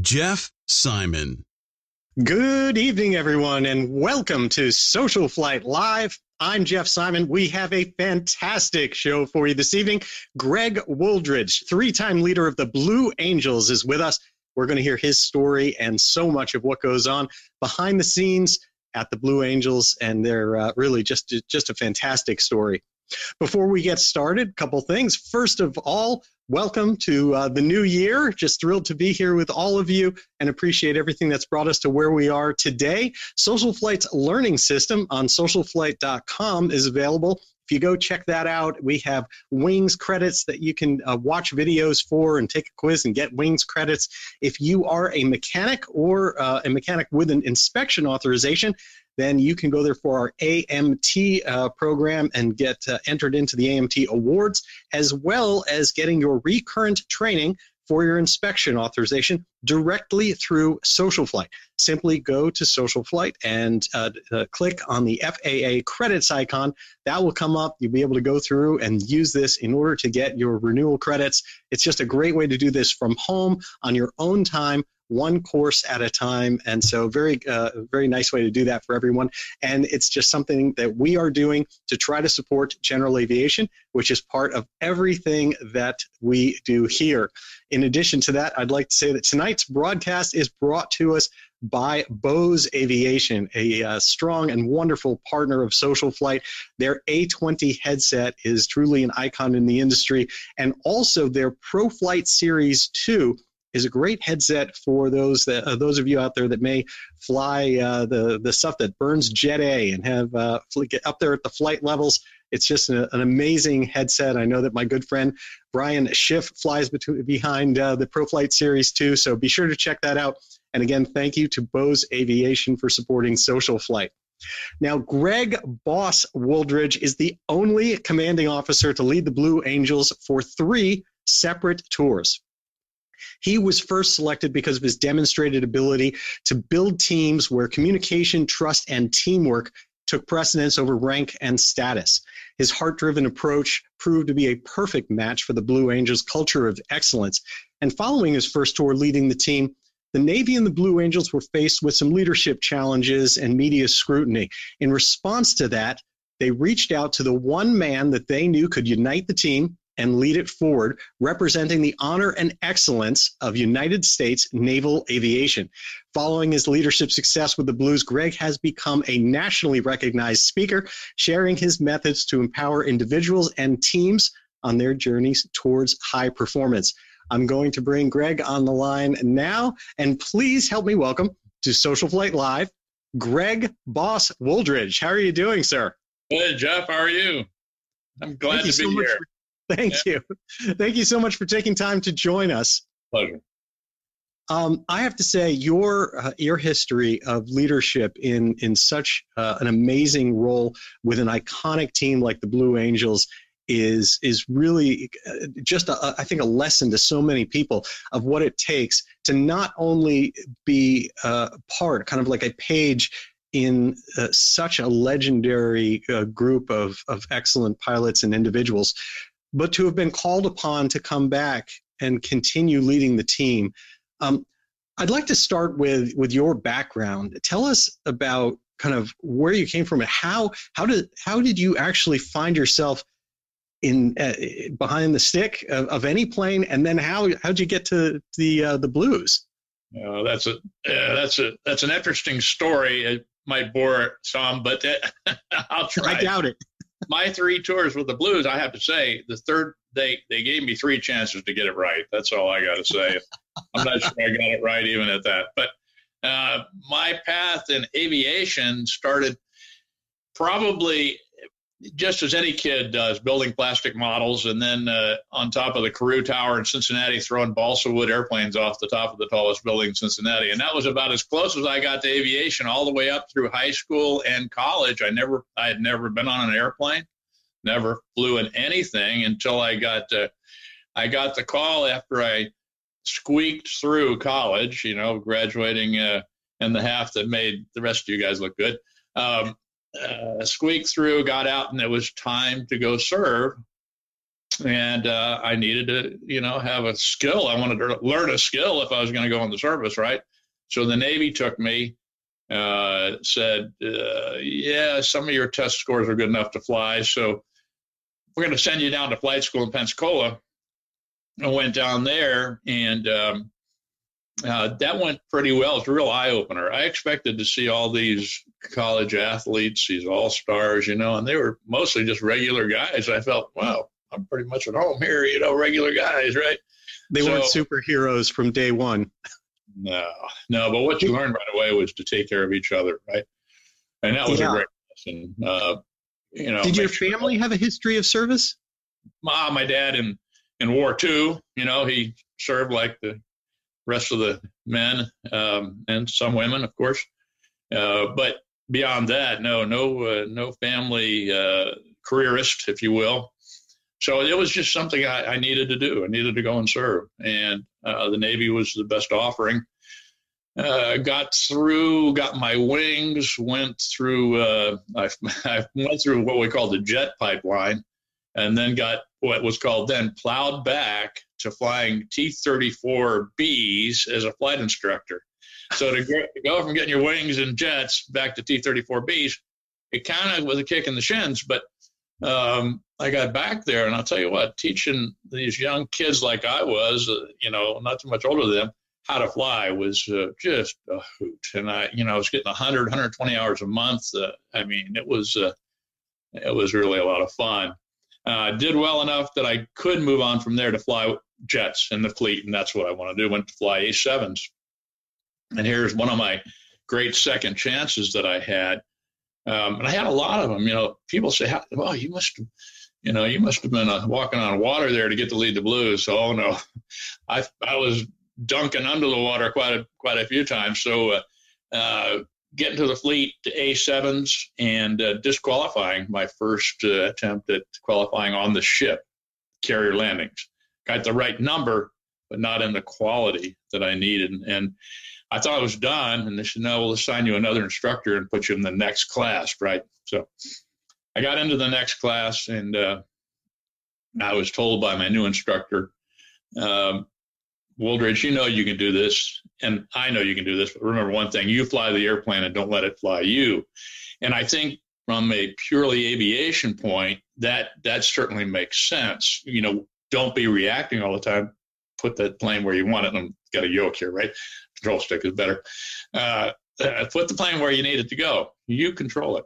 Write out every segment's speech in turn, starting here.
Jeff Simon. Good evening, everyone, and welcome to Social Flight Live. I'm Jeff Simon. We have a fantastic show for you this evening. Greg Wooldridge, three time leader of the Blue Angels, is with us. We're going to hear his story and so much of what goes on behind the scenes at the Blue Angels, and they're uh, really just, just a fantastic story. Before we get started, a couple things. First of all, welcome to uh, the new year. Just thrilled to be here with all of you and appreciate everything that's brought us to where we are today. Social Flight's learning system on socialflight.com is available. If you go check that out, we have Wings credits that you can uh, watch videos for and take a quiz and get Wings credits. If you are a mechanic or uh, a mechanic with an inspection authorization, then you can go there for our AMT uh, program and get uh, entered into the AMT awards, as well as getting your recurrent training for your inspection authorization directly through Social Flight. Simply go to Social Flight and uh, uh, click on the FAA credits icon. That will come up. You'll be able to go through and use this in order to get your renewal credits. It's just a great way to do this from home on your own time one course at a time. And so, very, uh, very nice way to do that for everyone. And it's just something that we are doing to try to support general aviation, which is part of everything that we do here. In addition to that, I'd like to say that tonight's broadcast is brought to us by Bose Aviation, a uh, strong and wonderful partner of Social Flight. Their A20 headset is truly an icon in the industry, and also their ProFlight Series 2 is a great headset for those that uh, those of you out there that may fly uh, the the stuff that burns Jet A and have uh, get up there at the flight levels. It's just an, an amazing headset. I know that my good friend Brian Schiff flies between, behind uh, the ProFlight Series 2, so be sure to check that out. And again, thank you to Bose Aviation for supporting Social Flight. Now, Greg Boss Wooldridge is the only commanding officer to lead the Blue Angels for three separate tours. He was first selected because of his demonstrated ability to build teams where communication, trust, and teamwork took precedence over rank and status. His heart driven approach proved to be a perfect match for the Blue Angels' culture of excellence. And following his first tour leading the team, the Navy and the Blue Angels were faced with some leadership challenges and media scrutiny. In response to that, they reached out to the one man that they knew could unite the team and lead it forward, representing the honor and excellence of United States naval aviation. Following his leadership success with the Blues, Greg has become a nationally recognized speaker, sharing his methods to empower individuals and teams on their journeys towards high performance. I'm going to bring Greg on the line now, and please help me welcome to Social Flight Live, Greg Boss Wooldridge. How are you doing, sir? Hey, Jeff. How are you? I'm glad Thank to be so here. Thank yeah. you. Thank you so much for taking time to join us. Pleasure. Um, I have to say, your uh, your history of leadership in in such uh, an amazing role with an iconic team like the Blue Angels is is really uh, just a, I think a lesson to so many people of what it takes to not only be uh, part, kind of like a page in uh, such a legendary uh, group of, of excellent pilots and individuals, but to have been called upon to come back and continue leading the team. Um, I'd like to start with with your background. Tell us about kind of where you came from and how how did how did you actually find yourself in uh, behind the stick of, of, any plane, and then how how'd you get to the uh, the blues? Uh, that's a that's a that's an interesting story. It might bore some, but uh, I'll try. I doubt it my three tours with the Blues, I have to say, the third they they gave me three chances to get it right. That's all I got to say. I'm not sure I got it right even at that. But uh, my path in aviation started probably just as any kid does, building plastic models, and then uh, on top of the Carew Tower in Cincinnati, throwing balsa wood airplanes off the top of the tallest building in Cincinnati. And that was about as close as I got to aviation, all the way up through high school and college. I never, I had never been on an airplane, never flew in anything until I got, uh, I got the call after I squeaked through college. You know, graduating uh, in the half that made the rest of you guys look good. Um, uh, squeaked through, got out, and it was time to go serve. And uh, I needed to, you know, have a skill. I wanted to learn a skill if I was going to go in the service, right? So the Navy took me, uh, said, uh, "Yeah, some of your test scores are good enough to fly, so we're going to send you down to flight school in Pensacola." I went down there, and um, uh, that went pretty well. It's a real eye opener. I expected to see all these college athletes, these all stars, you know, and they were mostly just regular guys. I felt, wow, I'm pretty much at home here, you know, regular guys, right? They so, weren't superheroes from day one. No, no, but what you learned right away was to take care of each other, right? And that was yeah. a great lesson. Uh, you know, did your family sure. have a history of service? My, my dad in in war too. You know, he served like the rest of the men um, and some women, of course. Uh, but beyond that, no, no, uh, no family uh, careerist, if you will. So it was just something I, I, needed to do. I needed to go and serve, and uh, the Navy was the best offering. Uh, got through, got my wings, went through. Uh, I, I went through what we call the jet pipeline, and then got what was called then plowed back to flying T-34Bs as a flight instructor. So to go from getting your wings and jets back to T-34Bs, it kind of was a kick in the shins, but um, I got back there, and I'll tell you what, teaching these young kids like I was, uh, you know, not too much older than them, how to fly was uh, just a hoot. And I, you know, I was getting 100, 120 hours a month. Uh, I mean, it was, uh, it was really a lot of fun. Uh, did well enough that I could move on from there to fly jets in the fleet, and that's what I want to do. Went to fly A7s, and here's one of my great second chances that I had. Um, and I had a lot of them. You know, people say, "Well, you must, you know, you must have been uh, walking on water there to get to lead the Blues." So, oh no, I I was dunking under the water quite a quite a few times. So, uh, uh, getting to the fleet to A7s and uh, disqualifying my first uh, attempt at qualifying on the ship, carrier landings. Got the right number, but not in the quality that I needed. And I thought I was done, and they said, "No, we'll assign you another instructor and put you in the next class." Right. So I got into the next class, and uh, I was told by my new instructor, um, you know you can do this, and I know you can do this. But remember one thing: you fly the airplane, and don't let it fly you. And I think from a purely aviation point, that that certainly makes sense. You know, don't be reacting all the time. Put that plane where you want it. And got a yoke here, right? Control stick is better. Uh, uh, put the plane where you need it to go. You control it,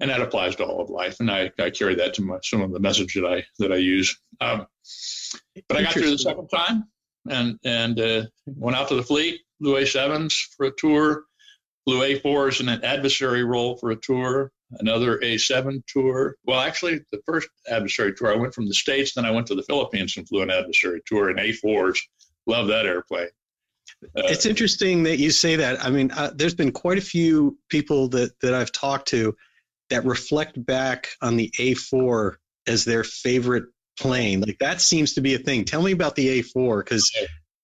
and that applies to all of life. And I, I carry that to my, some of the message that I that I use. Um, but I got through the second time and and uh, went out to the fleet, flew A7s for a tour, flew A4s in an adversary role for a tour, another A7 tour. Well, actually, the first adversary tour, I went from the States, then I went to the Philippines and flew an adversary tour in A4s. Love that airplane. Uh, it's interesting that you say that. I mean, uh, there's been quite a few people that, that I've talked to that reflect back on the A4 as their favorite plane. Like that seems to be a thing. Tell me about the A4 because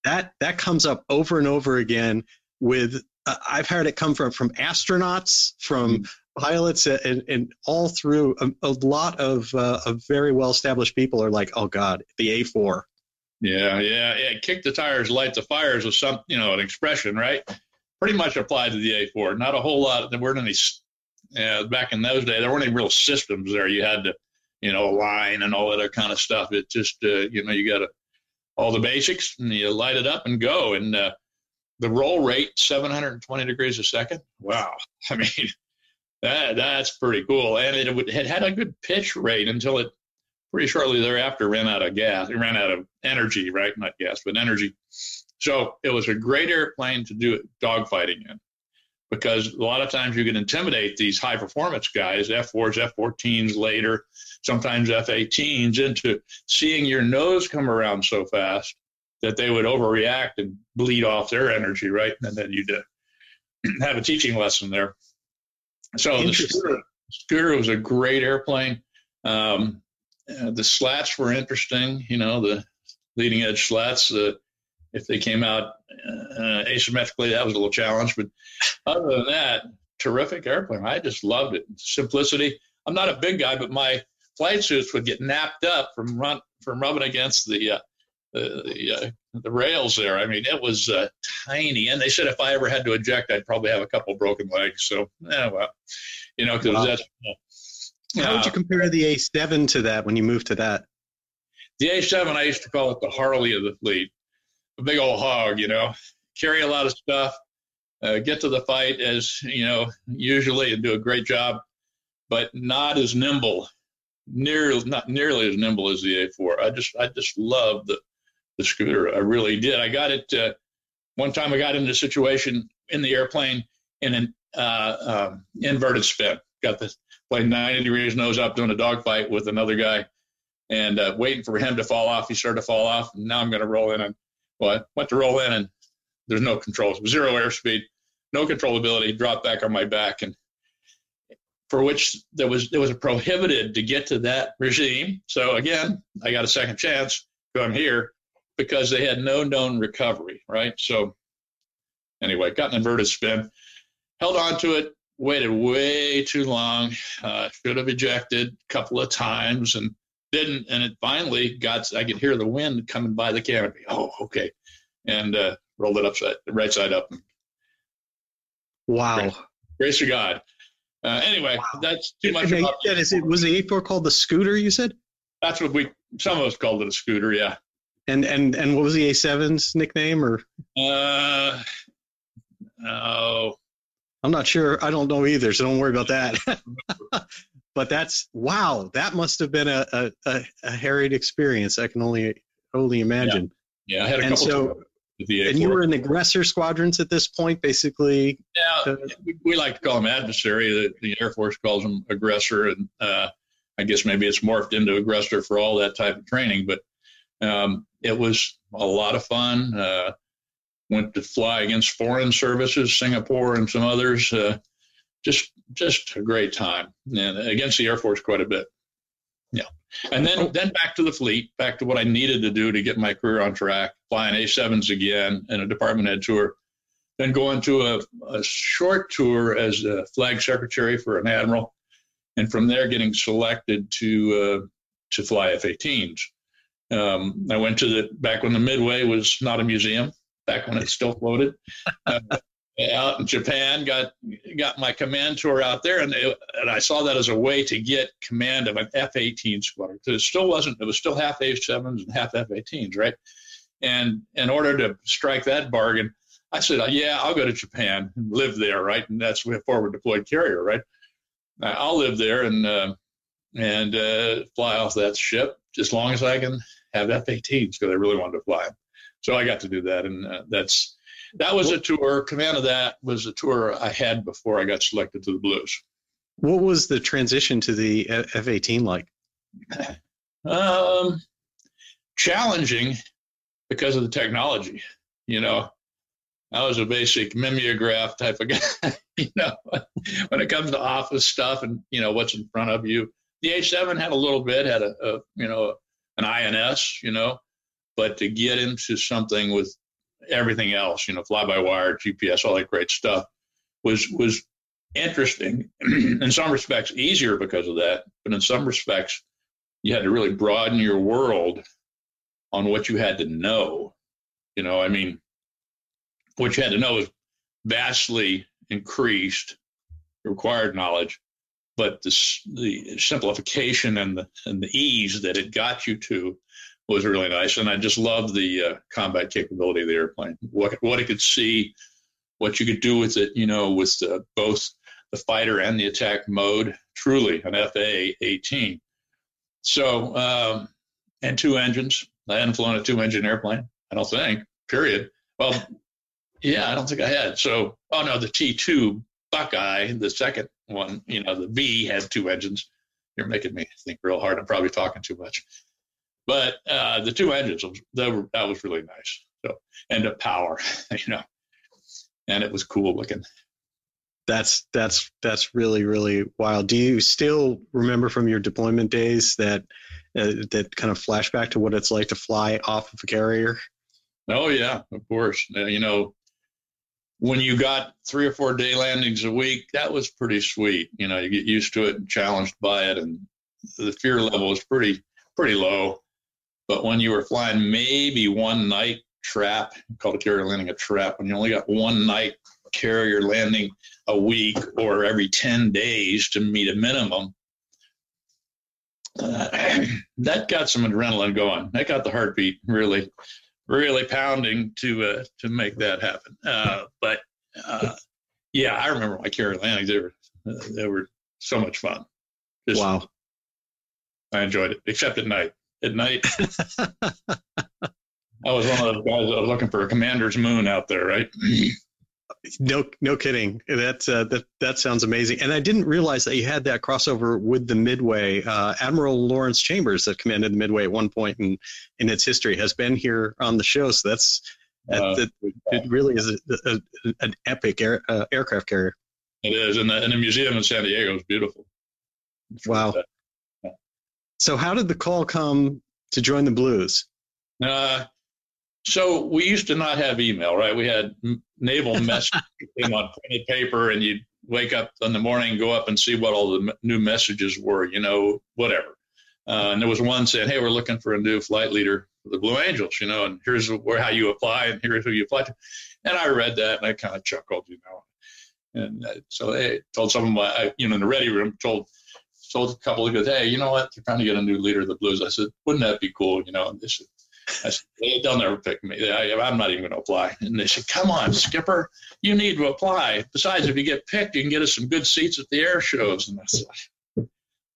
that that comes up over and over again. With uh, I've heard it come from from astronauts, from mm-hmm. pilots, and, and all through a, a lot of uh, of very well established people are like, oh God, the A4. Yeah, yeah, yeah. Kick the tires, light the fires was some, you know, an expression, right? Pretty much applied to the A4. Not a whole lot. There weren't any. Uh, back in those days, there weren't any real systems there. You had to you know, line and all that other kind of stuff. It just, uh, you know, you got to all the basics and you light it up and go. And uh, the roll rate, 720 degrees a second. Wow. I mean, that that's pretty cool. And it, it had a good pitch rate until it pretty shortly thereafter ran out of gas. It ran out of energy, right? Not gas, but energy. So it was a great airplane to do dogfighting in. Because a lot of times you can intimidate these high performance guys, F4s, F14s later, sometimes F18s, into seeing your nose come around so fast that they would overreact and bleed off their energy, right? And then you'd uh, have a teaching lesson there. So the scooter, scooter, was a great airplane. Um, uh, the slats were interesting, you know, the leading edge slats. Uh, if they came out uh, asymmetrically, that was a little challenge. But other than that, terrific airplane. I just loved it. Simplicity. I'm not a big guy, but my flight suits would get napped up from run from rubbing against the uh, the the, uh, the, rails there. I mean, it was uh, tiny. And they said if I ever had to eject, I'd probably have a couple broken legs. So, yeah, well, you know, because wow. that's. How would you compare the A7 to that when you moved to that? The A7, I used to call it the Harley of the fleet a big old hog, you know, carry a lot of stuff, uh, get to the fight as, you know, usually and do a great job, but not as nimble, nearly not nearly as nimble as the A4. I just, I just love the, the scooter. I really did. I got it, uh, one time I got into a situation in the airplane in an uh, um, inverted spin. Got the plane 90 degrees nose up doing a dogfight with another guy and uh, waiting for him to fall off. He started to fall off. And now I'm going to roll in and well, I went to roll in and there's no controls, zero airspeed, no controllability, dropped back on my back, and for which there was there was a prohibited to get to that regime. So again, I got a second chance. I'm here because they had no known recovery, right? So anyway, got an inverted spin, held on to it, waited way too long, uh, should have ejected a couple of times, and didn't, and it finally got. I could hear the wind coming by the canopy. Oh, okay, and uh, rolled it upside, right side up. Wow! Grace, grace of God. Uh, anyway, wow. that's too much. about said, is it was the A4 called the scooter? You said that's what we some of us called it a scooter. Yeah. And and and what was the A7's nickname or? Uh, oh. I'm not sure. I don't know either, so don't worry about that. but that's wow that must have been a, a, a harried experience. I can only only imagine. Yeah, yeah i had a and couple so, and you were in aggressor squadrons at this point basically? Yeah we like to call them adversary. The, the air force calls them aggressor and uh, i guess maybe it's morphed into aggressor for all that type of training but um, it was a lot of fun. Uh, went to fly against foreign services singapore and some others uh, just just a great time and against the Air Force quite a bit. Yeah, and then then back to the fleet, back to what I needed to do to get my career on track, flying A7s again and a department head tour, then going to a, a short tour as a flag secretary for an admiral, and from there getting selected to uh, to fly F-18s. Um, I went to the back when the Midway was not a museum, back when it still floated. Uh, out in Japan, got got my command tour out there, and it, and I saw that as a way to get command of an F-18 squadron because it still wasn't it was still half A-7s and half F-18s, right? And in order to strike that bargain, I said, yeah, I'll go to Japan and live there, right? And that's a forward deployed carrier, right? I'll live there and uh, and uh, fly off that ship as long as I can have F-18s because I really wanted to fly. So I got to do that, and uh, that's that was a tour. Command of that was a tour I had before I got selected to the Blues. What was the transition to the F 18 like? Um, challenging because of the technology. You know, I was a basic mimeograph type of guy. you know, when it comes to office stuff and you know what's in front of you, the A7 had a little bit, had a, a you know an INS, you know, but to get into something with everything else, you know, fly by wire, GPS, all that great stuff, was was interesting. in some respects, easier because of that, but in some respects, you had to really broaden your world on what you had to know. You know, I mean, what you had to know was vastly increased required knowledge, but the, the simplification and the, and the ease that it got you to was really nice. And I just loved the uh, combat capability of the airplane, what, what it could see, what you could do with it, you know, with uh, both the fighter and the attack mode. Truly an FA 18. So, um, and two engines. I hadn't flown a two engine airplane, I don't think, period. Well, Yeah, I don't think I had. So, oh no, the T2 Buckeye, the second one, you know, the V had two engines. You're making me think real hard. I'm probably talking too much. But uh, the two engines, that, were, that was really nice. So, and the power, you know, and it was cool looking. That's that's that's really really wild. Do you still remember from your deployment days that uh, that kind of flashback to what it's like to fly off of a carrier? Oh yeah, of course. Uh, you know, when you got three or four day landings a week, that was pretty sweet. You know, you get used to it and challenged by it, and the fear level is pretty pretty low. But when you were flying maybe one night trap, called a carrier landing a trap, when you only got one night carrier landing a week or every 10 days to meet a minimum, uh, that got some adrenaline going. That got the heartbeat really really pounding to uh, to make that happen. Uh, but uh, yeah, I remember my carrier landings. They were uh, they were so much fun. Just, wow, I enjoyed it, except at night. At night, I was one of those guys that was looking for a commander's moon out there, right? No, no kidding. That uh, that that sounds amazing. And I didn't realize that you had that crossover with the Midway. Uh, Admiral Lawrence Chambers, that commanded the Midway at one point in in its history, has been here on the show. So that's that, uh, that it really is a, a, an epic air, uh, aircraft carrier. It is, and the, and the museum in San Diego is beautiful. wow. So, how did the call come to join the Blues? Uh, so we used to not have email, right? We had naval messaging on printed paper, and you'd wake up in the morning, go up and see what all the new messages were, you know, whatever. Uh, and there was one saying, "Hey, we're looking for a new flight leader for the Blue Angels, you know, and here's where how you apply, and here's who you apply to." And I read that, and I kind of chuckled, you know. And uh, so I told some of my, you know, in the ready room, told told a couple of guys, "Hey, you know what? They're trying to get a new leader of the Blues." I said, "Wouldn't that be cool?" You know, and they said, I said, they'll never pick me. I, am not even going to apply. And they said, come on, Skipper, you need to apply. Besides, if you get picked, you can get us some good seats at the air shows. And I said,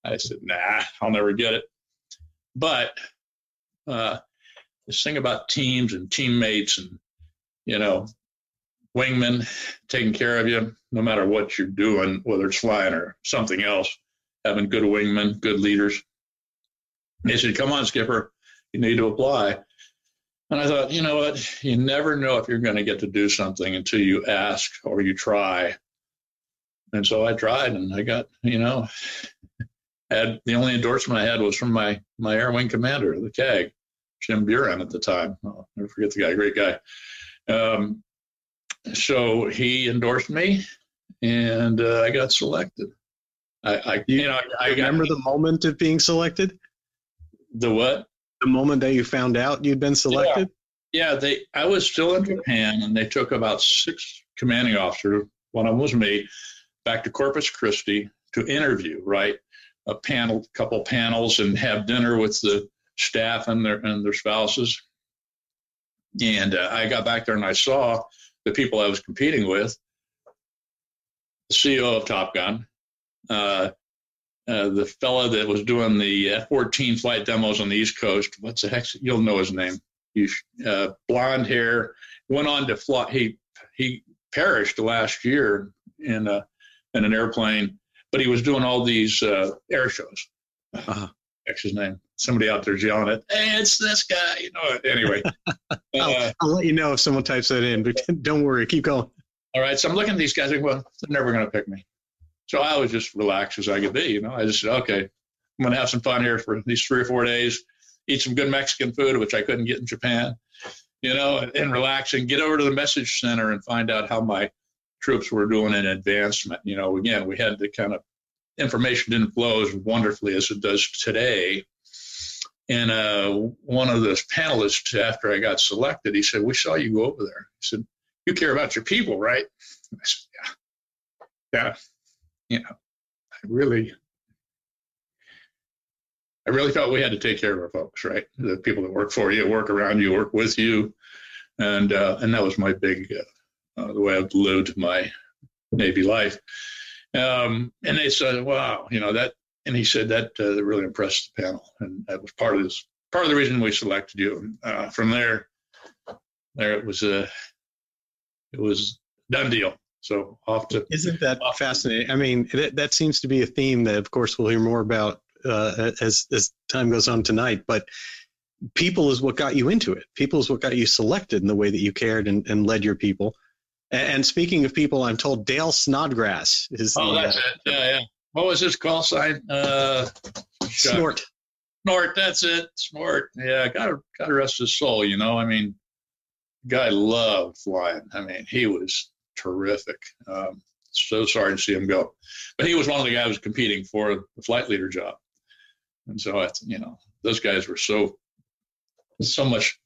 I said, nah, I'll never get it. But uh, this thing about teams and teammates and, you know, wingmen taking care of you, no matter what you're doing, whether it's flying or something else, having good wingmen, good leaders. And They said, come on, Skipper, you need to apply. And I thought, you know what? You never know if you're going to get to do something until you ask or you try. And so I tried and I got, you know, had the only endorsement I had was from my my air wing commander, the CAG, Jim Buren at the time. I'll never forget the guy, great guy. Um, so he endorsed me and uh, I got selected. I, I you, you know, I, remember got, the moment of being selected. The what? the moment that you found out you'd been selected? Yeah. yeah, they. I was still in Japan, and they took about six commanding officers. One of them was me, back to Corpus Christi to interview. Right, a panel, couple panels, and have dinner with the staff and their and their spouses. And uh, I got back there and I saw the people I was competing with. The CEO of Top Gun, uh, uh, the fellow that was doing the F-14 flight demos on the East Coast. What's the heck? You'll know his name. He, uh, blonde hair. Went on to fly. He he perished last year in a in an airplane, but he was doing all these uh, air shows. Uh-huh. What's his name? Somebody out there's yelling it. Hey, it's this guy. You know. Anyway, I'll, uh, I'll, let you know if someone types that in. But don't worry, keep going. All right. So I'm looking at these guys. Like, well, they're never going to pick me. So I was just relaxed as I could be. You know, I just said, okay, I'm going to have some fun here for these three or four days, eat some good Mexican food, which I couldn't get in Japan, you know, and, relax and get over to the message center and find out how my troops were doing in advancement. You know, again, we had the kind of information didn't flow as wonderfully as it does today. And uh, one of those panelists, after I got selected, he said, "We saw you go over there." He said, "You care about your people, right?" I said, "Yeah, yeah." You know, I really, I really felt we had to take care of our folks, right? The people that work for you, work around you, work with you, and uh, and that was my big, uh, uh, the way I've lived my Navy life. Um, and they said, "Wow, you know that," and he said that uh, really impressed the panel, and that was part of this, part of the reason we selected you. Uh, from there, there it was a, it was done deal. So off to isn't that fascinating? I mean, that, that seems to be a theme that, of course, we'll hear more about uh, as as time goes on tonight. But people is what got you into it. People is what got you selected in the way that you cared and, and led your people. And, and speaking of people, I'm told Dale Snodgrass is. Oh, the, that's uh, it. Yeah, yeah. What was his call sign? Uh, Snort. Snort. That's it. Snort. Yeah. Got to got to rest his soul. You know. I mean, guy loved flying. I mean, he was terrific. Um, so sorry to see him go, but he was one of the guys competing for the flight leader job. And so, I, you know, those guys were so so much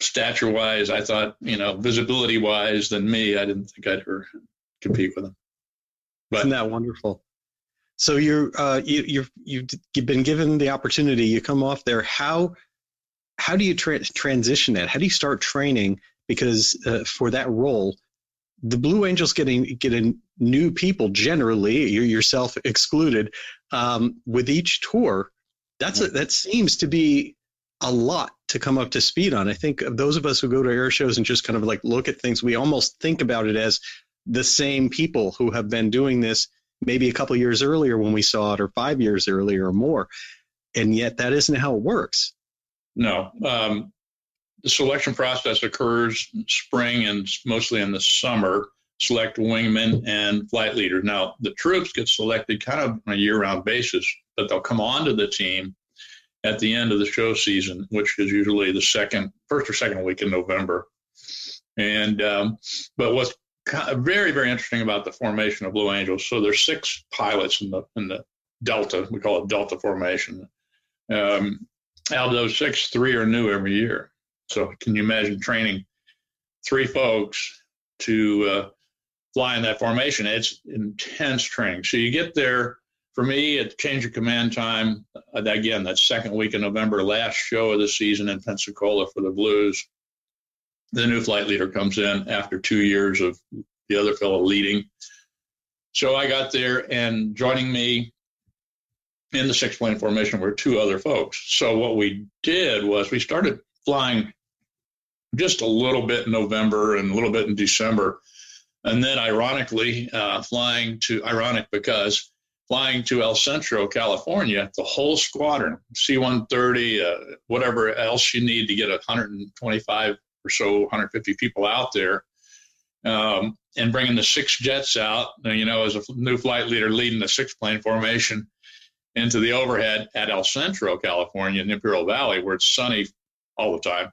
stature wise, I thought, you know, visibility wise than me. I didn't think I'd ever compete with them. But, Isn't that wonderful? So you're uh, you, you've you've been given the opportunity. You come off there. How how do you tra- transition that? How do you start training? Because uh, for that role, the Blue Angels getting getting new people generally, you yourself excluded, um, with each tour. That's a, that seems to be a lot to come up to speed on. I think those of us who go to air shows and just kind of like look at things, we almost think about it as the same people who have been doing this maybe a couple years earlier when we saw it, or five years earlier or more. And yet that isn't how it works. No. Um, the selection process occurs spring and mostly in the summer. Select wingmen and flight leaders. Now, the troops get selected kind of on a year round basis, but they'll come onto the team at the end of the show season, which is usually the second, first or second week in November. And um, but what's very very interesting about the formation of Blue Angels? So there's six pilots in the in the Delta. We call it Delta formation. Um, out of those six, three are new every year. So can you imagine training three folks to uh, fly in that formation? It's intense training. So you get there for me, at change of command time, uh, again, that second week in November, last show of the season in Pensacola for the Blues. The new flight leader comes in after two years of the other fellow leading. So I got there, and joining me in the six plane formation were two other folks. So what we did was we started flying just a little bit in November and a little bit in December. And then, ironically, uh, flying to ironic because flying to El Centro, California, the whole squadron, C 130, uh, whatever else you need to get 125 or so, 150 people out there, um, and bringing the six jets out, you know, as a new flight leader leading the six plane formation into the overhead at El Centro, California, in Imperial Valley, where it's sunny all the time.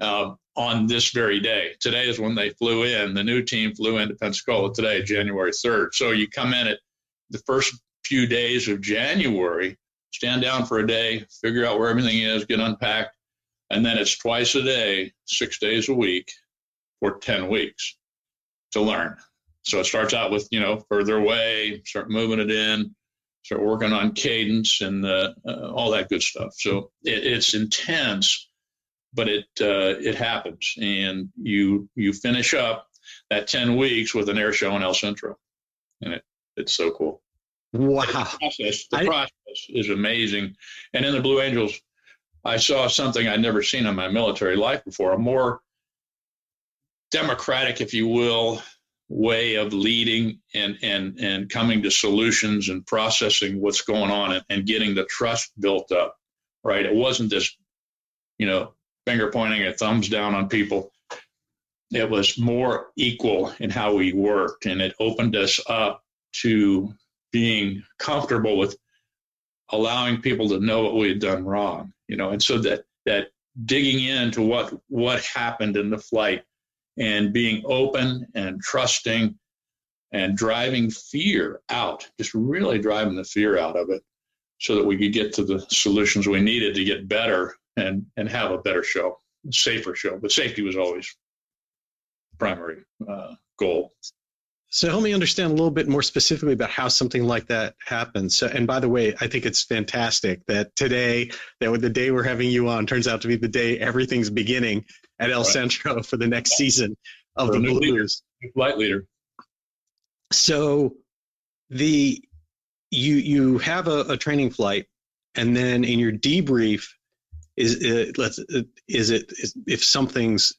Uh, on this very day. Today is when they flew in. The new team flew into Pensacola today, January 3rd. So you come in at the first few days of January, stand down for a day, figure out where everything is, get unpacked, and then it's twice a day, six days a week for 10 weeks to learn. So it starts out with, you know, further away, start moving it in, start working on cadence and uh, uh, all that good stuff. So it, it's intense, but it uh, it happens, and you you finish up that 10 weeks with an air show in El Centro, and it, it's so cool. Wow. The process, the I, process is amazing. And in the Blue Angels, I saw something I'd never seen in my military life before a more democratic, if you will, way of leading and, and, and coming to solutions and processing what's going on and, and getting the trust built up, right? It wasn't this, you know, finger pointing and thumbs down on people. It was more equal in how we worked, and it opened us up to being comfortable with allowing people to know what we had done wrong, you know, and so that that digging into what what happened in the flight and being open and trusting and driving fear out, just really driving the fear out of it so that we could get to the solutions we needed to get better and and have a better show, a safer show. But safety was always the primary uh, goal. So help me understand a little bit more specifically about how something like that happens. So, and by the way, I think it's fantastic that today, that the day we're having you on turns out to be the day everything's beginning at El right. Centro for the next season of for the Blues. Leader, flight leader. So the you you have a, a training flight, and then in your debrief, is it, let's is it is, if something's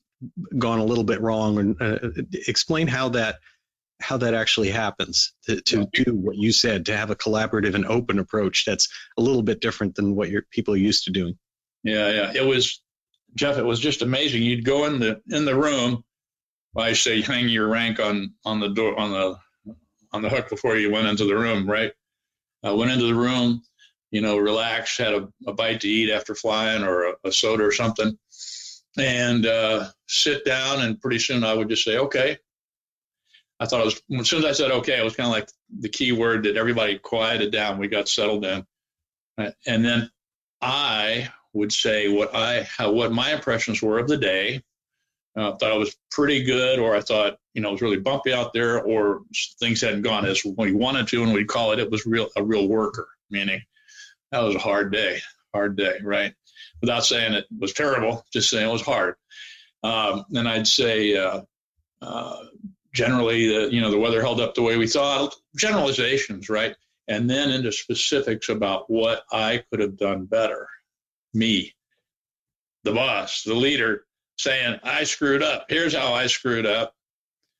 gone a little bit wrong and uh, explain how that how that actually happens to, to do what you said to have a collaborative and open approach that's a little bit different than what your people are used to doing. Yeah yeah. It was jeff it was just amazing. You'd go in the in the room i say hang your rank on on the door on the on the hook before you went into the room right? I went into the room you know relax had a, a bite to eat after flying or a, a soda or something and uh, sit down and pretty soon i would just say okay I thought it was as soon as I said okay, it was kind of like the key word that everybody quieted down. We got settled in, and then I would say what I how, what my impressions were of the day. Uh, thought it was pretty good, or I thought you know it was really bumpy out there, or things hadn't gone as we wanted to, and we'd call it it was real a real worker, meaning that was a hard day, hard day, right? Without saying it was terrible, just saying it was hard. Um, and I'd say uh, uh, generally the you know the weather held up the way we thought generalizations right and then into specifics about what i could have done better me the boss the leader saying i screwed up here's how i screwed up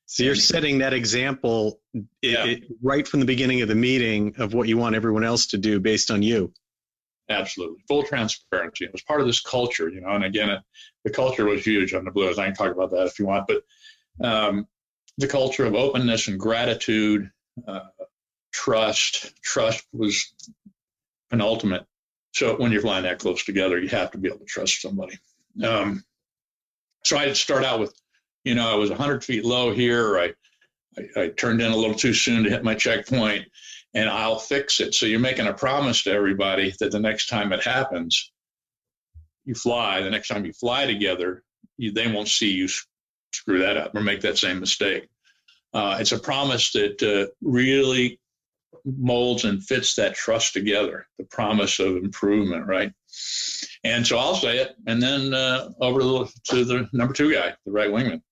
so you're setting that example yeah. it, right from the beginning of the meeting of what you want everyone else to do based on you absolutely full transparency it was part of this culture you know and again it, the culture was huge on the blues i can talk about that if you want but um, the culture of openness and gratitude, uh, trust. Trust was penultimate. So when you're flying that close together, you have to be able to trust somebody. Um, so I'd start out with, you know, I was 100 feet low here. I, I, I turned in a little too soon to hit my checkpoint, and I'll fix it. So you're making a promise to everybody that the next time it happens, you fly. The next time you fly together, you, they won't see you screw that up or make that same mistake. Uh, it's a promise that uh, really molds and fits that trust together, the promise of improvement, right? And so I'll say it, and then uh, over to the number two guy, the right wingman.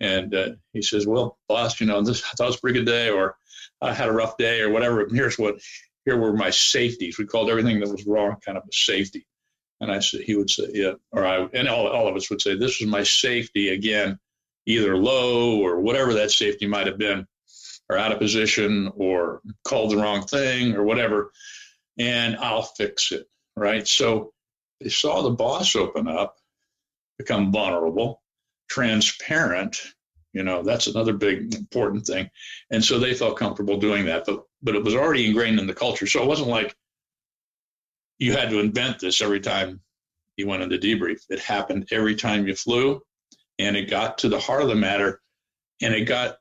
And uh, he says, Well, boss, you know, this, I thought it was a pretty good day, or I had a rough day, or whatever. And here's what, here were my safeties. We called everything that was wrong kind of a safety. And I said, he would say, yeah, or I, and all, all of us would say, this is my safety again either low or whatever that safety might have been, or out of position or called the wrong thing or whatever, and I'll fix it. Right. So they saw the boss open up, become vulnerable, transparent. You know, that's another big important thing. And so they felt comfortable doing that. But but it was already ingrained in the culture. So it wasn't like you had to invent this every time you went into debrief. It happened every time you flew and it got to the heart of the matter and it got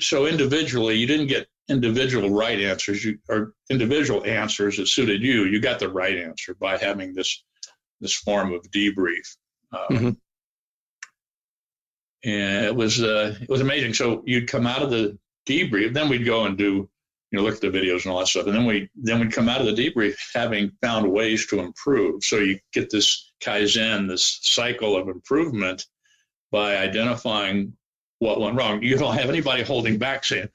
so individually you didn't get individual right answers you or individual answers that suited you you got the right answer by having this this form of debrief um, mm-hmm. And it was uh, it was amazing so you'd come out of the debrief then we'd go and do you know look at the videos and all that stuff and then we then we'd come out of the debrief having found ways to improve so you get this kaizen this cycle of improvement by identifying what went wrong. You don't have anybody holding back saying,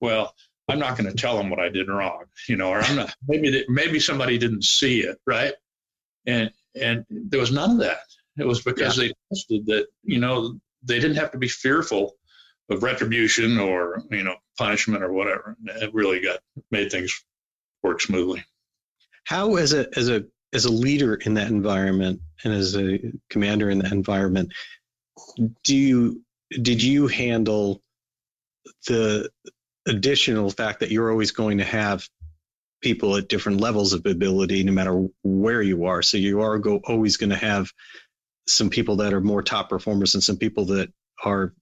well, I'm not going to tell them what I did wrong, you know, or I'm not, maybe, maybe somebody didn't see it. Right. And, and there was none of that. It was because yeah. they trusted that, you know, they didn't have to be fearful of retribution or, you know, punishment or whatever. It really got, made things work smoothly. How, as a, as a, as a leader in that environment and as a commander in that environment, do you did you handle the additional fact that you're always going to have people at different levels of ability no matter where you are so you are go, always going to have some people that are more top performers and some people that are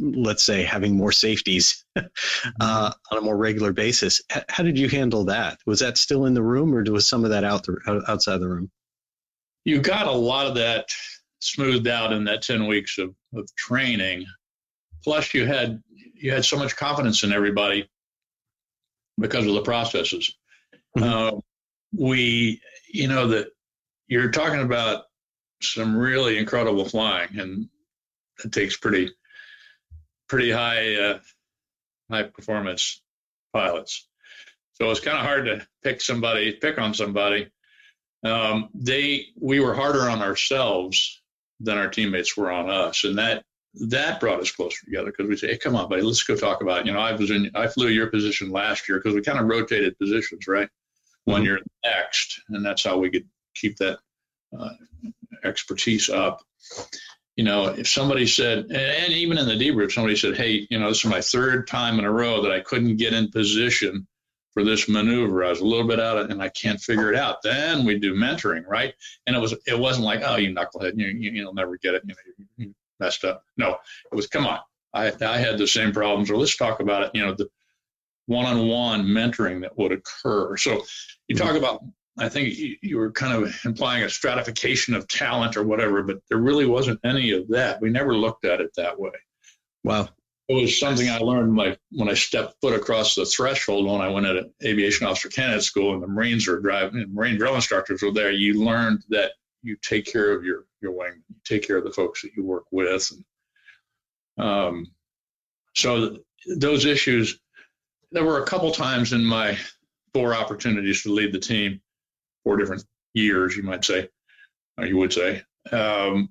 let's say having more safeties mm-hmm. uh, on a more regular basis how did you handle that was that still in the room or was some of that out the, outside the room you got a lot of that smoothed out in that 10 weeks of, of training. Plus, you had you had so much confidence in everybody because of the processes. Mm-hmm. Uh, we, you know, that you're talking about some really incredible flying, and it takes pretty pretty high uh, high performance pilots. So it's kind of hard to pick somebody, pick on somebody. Um, they we were harder on ourselves than our teammates were on us, and that that brought us closer together because we say, hey, come on, buddy, let's go talk about. It. You know, I was in, I flew your position last year because we kind of rotated positions, right? One mm-hmm. year next, and that's how we could keep that uh, expertise up. You know, if somebody said, and even in the debrief, somebody said, hey, you know, this is my third time in a row that I couldn't get in position for this maneuver. I was a little bit out of, and I can't figure it out. Then we do mentoring, right? And it was, it wasn't like, oh, you knucklehead, you, you will never get it. You know, you messed up. No, it was, come on, I, I had the same problems. Or let's talk about it. You know, the one-on-one mentoring that would occur. So you talk about I think you were kind of implying a stratification of talent or whatever, but there really wasn't any of that. We never looked at it that way. Wow. It was something I learned my, when I stepped foot across the threshold when I went at aviation officer candidate school and the Marines were driving, Marine drill instructors were there. You learned that you take care of your, your wing, you take care of the folks that you work with. And, um, so th- those issues, there were a couple times in my four opportunities to lead the team four different years, you might say, or you would say. Um,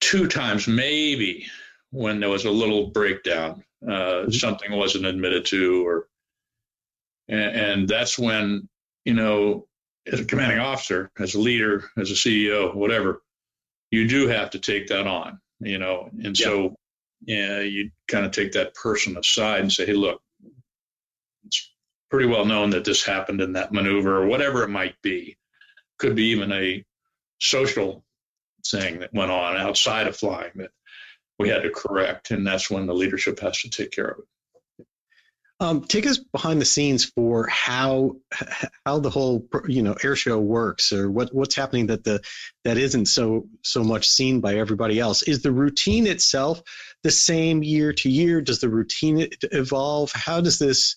two times, maybe, when there was a little breakdown, uh, mm-hmm. something wasn't admitted to, or and, and, that's when you know, as a commanding officer, as a leader, as a CEO, whatever, you do have to take that on, you know, and yeah. so yeah, you kind of take that person aside and say, hey, look, pretty well known that this happened in that maneuver or whatever it might be. Could be even a social thing that went on outside of flying that we had to correct, and that's when the leadership has to take care of it. Um, take us behind the scenes for how how the whole you know air show works, or what what's happening that the that isn't so so much seen by everybody else. Is the routine itself the same year to year? Does the routine evolve? How does this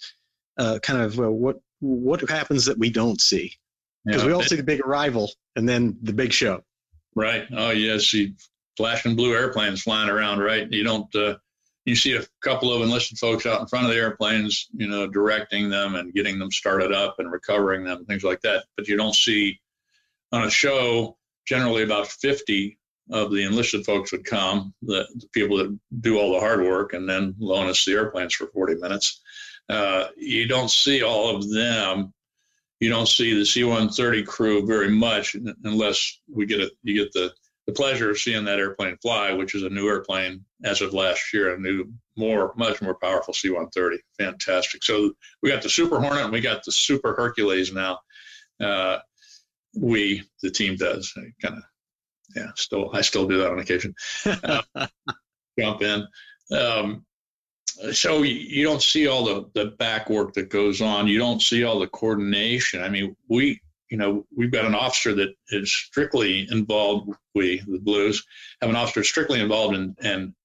uh, kind of what what happens that we don't see because yeah, we all see the big arrival and then the big show. Right. Oh yes, you flashing blue airplanes flying around. Right. You don't. Uh, you see a couple of enlisted folks out in front of the airplanes, you know, directing them and getting them started up and recovering them, things like that. But you don't see on a show generally about 50 of the enlisted folks would come, the, the people that do all the hard work, and then loan us the airplanes for 40 minutes. Uh, you don't see all of them. You don't see the C-130 crew very much unless we get a, you get the, the pleasure of seeing that airplane fly, which is a new airplane as of last year, a new, more, much more powerful C-130. Fantastic. So we got the Super Hornet and we got the Super Hercules now. Uh, we, the team does kind of, yeah, still, I still do that on occasion. Uh, jump in. Um, so you don't see all the, the back work that goes on. You don't see all the coordination. I mean, we, you know, we've got an officer that is strictly involved. We, the Blues, have an officer strictly involved in, in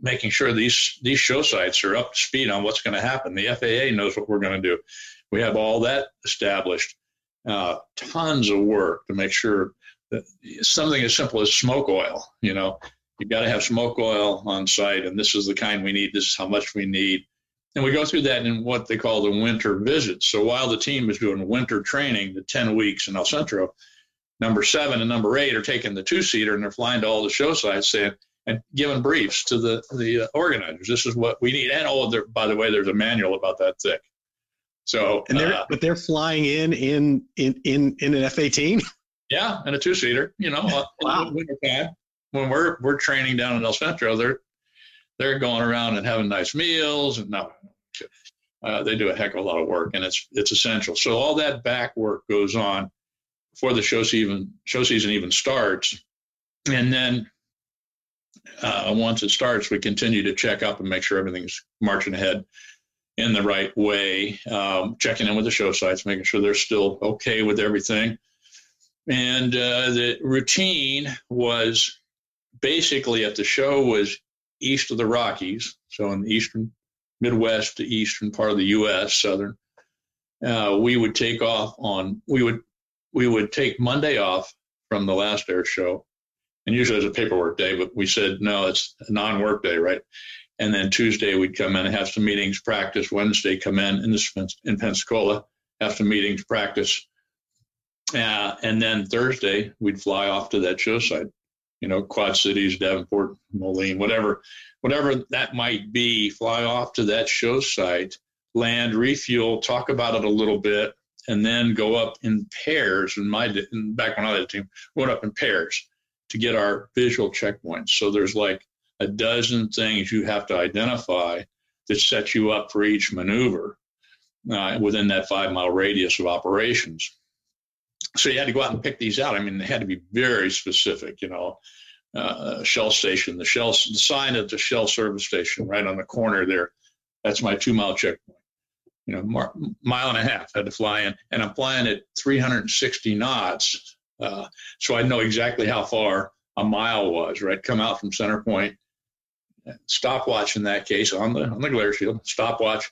making sure these these show sites are up to speed on what's going to happen. The FAA knows what we're going to do. We have all that established. Uh, tons of work to make sure that something as simple as smoke oil, you know, You've got to have smoke oil on site, and this is the kind we need. This is how much we need. And we go through that in what they call the winter visits. So while the team is doing winter training, the 10 weeks in El Centro, number seven and number eight are taking the two seater and they're flying to all the show sites saying, and giving briefs to the, the uh, organizers. This is what we need. And oh, there, by the way, there's a manual about that thick. So, and they're, uh, but they're flying in, in, in, in, in an F-18. Yeah. And a two seater, you know, wow. winter time when we're we're training down in El Centro, they're they're going around and having nice meals and no, uh, they do a heck of a lot of work and it's it's essential. So all that back work goes on before the show season show season even starts, and then uh, once it starts, we continue to check up and make sure everything's marching ahead in the right way, um, checking in with the show sites, making sure they're still okay with everything. And uh, the routine was basically if the show was east of the Rockies, so in the eastern Midwest to eastern part of the U.S., southern, uh, we would take off on we would we would take Monday off from the last air show, and usually it's a paperwork day, but we said no, it's a non-work day, right? And then Tuesday we'd come in and have some meetings, practice. Wednesday come in in this in Pensacola, have some meetings, practice, uh, and then Thursday we'd fly off to that show site you know, Quad Cities, Davenport, Moline, whatever, whatever that might be, fly off to that show site, land, refuel, talk about it a little bit, and then go up in pairs. In my back when I had a team, went up in pairs to get our visual checkpoints. So there's like a dozen things you have to identify that set you up for each maneuver uh, within that five mile radius of operations. So you had to go out and pick these out. I mean, they had to be very specific, you know. Uh, Shell station, the Shell, the sign at the Shell service station right on the corner there. That's my two mile checkpoint. You know, mar- mile and a half had to fly in, and I'm flying at 360 knots, uh, so I know exactly how far a mile was. Right, come out from center point, stopwatch in that case on the on the glare shield, stopwatch,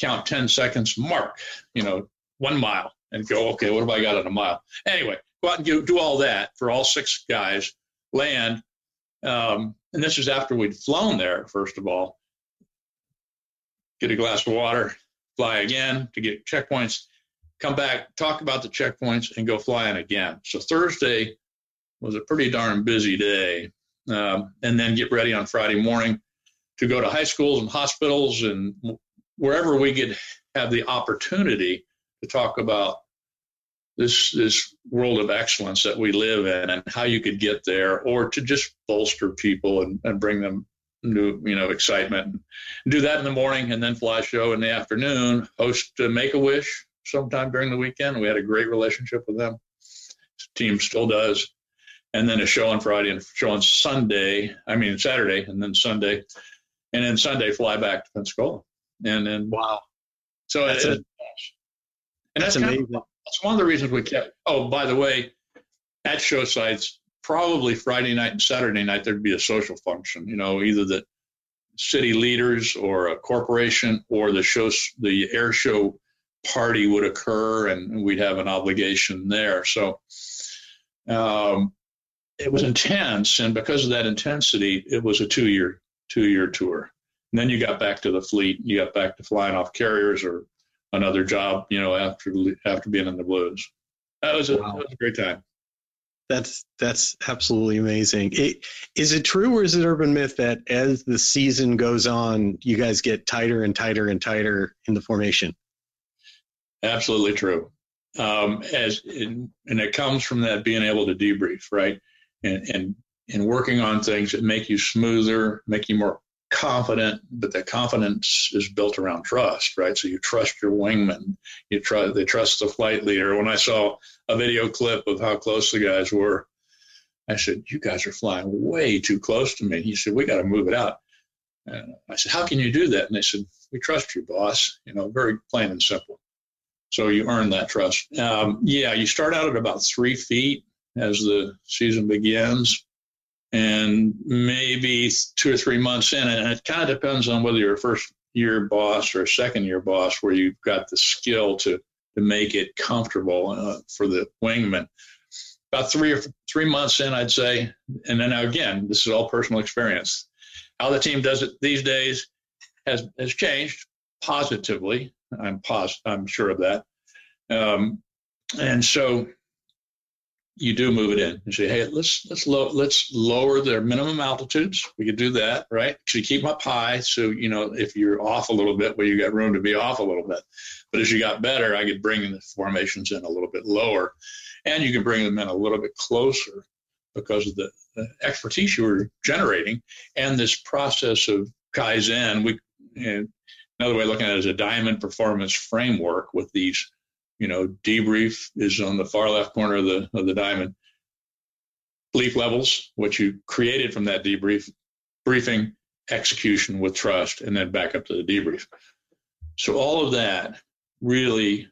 count 10 seconds, mark, you know, one mile, and go, okay, what have I got in a mile? Anyway, go out and do, do all that for all six guys, land. Um, and this is after we'd flown there, first of all. Get a glass of water, fly again to get checkpoints, come back, talk about the checkpoints, and go flying again. So Thursday was a pretty darn busy day. Um, and then get ready on Friday morning to go to high schools and hospitals and wherever we could have the opportunity to talk about this this world of excellence that we live in and how you could get there or to just bolster people and, and bring them new you know excitement. And do that in the morning and then fly show in the afternoon host make a wish sometime during the weekend. We had a great relationship with them. Team still does. And then a show on friday and a show on sunday i mean saturday and then sunday. And then sunday fly back to pensacola. And then wow. So that's, it, a, and that's, that's amazing. Kind of, that's one of the reasons we kept. Oh, by the way, at show sites, probably Friday night and Saturday night there'd be a social function. You know, either the city leaders or a corporation or the show, the air show party would occur, and we'd have an obligation there. So. Um, it was intense, and because of that intensity, it was a two-year two-year tour. And then you got back to the fleet. You got back to flying off carriers or another job, you know, after after being in the blues. That was a, wow. that was a great time. That's that's absolutely amazing. It, is it true or is it urban myth that as the season goes on, you guys get tighter and tighter and tighter in the formation? Absolutely true. Um, as in, and it comes from that being able to debrief, right? And and and working on things that make you smoother, make you more confident, but that confidence is built around trust, right? So you trust your wingman, you trust they trust the flight leader. When I saw a video clip of how close the guys were, I said, "You guys are flying way too close to me." He said, "We got to move it out." And I said, "How can you do that?" And they said, "We trust you, boss." You know, very plain and simple. So you earn that trust. Um, yeah, you start out at about three feet as the season begins and maybe two or three months in, and it kind of depends on whether you're a first year boss or a second year boss, where you've got the skill to to make it comfortable uh, for the wingman. About three or three months in, I'd say, and then again, this is all personal experience. How the team does it these days has has changed positively. I'm pos- I'm sure of that. Um, and so you do move it in. and say, hey, let's let's let's lower their minimum altitudes. We could do that, right? So you keep them up high. So you know if you're off a little bit, well, you got room to be off a little bit. But as you got better, I could bring the formations in a little bit lower, and you can bring them in a little bit closer because of the, the expertise you were generating and this process of kaizen. We and another way of looking at it is a diamond performance framework with these you know, debrief is on the far left corner of the of the diamond. Belief levels, what you created from that debrief, briefing, execution with trust, and then back up to the debrief. So all of that really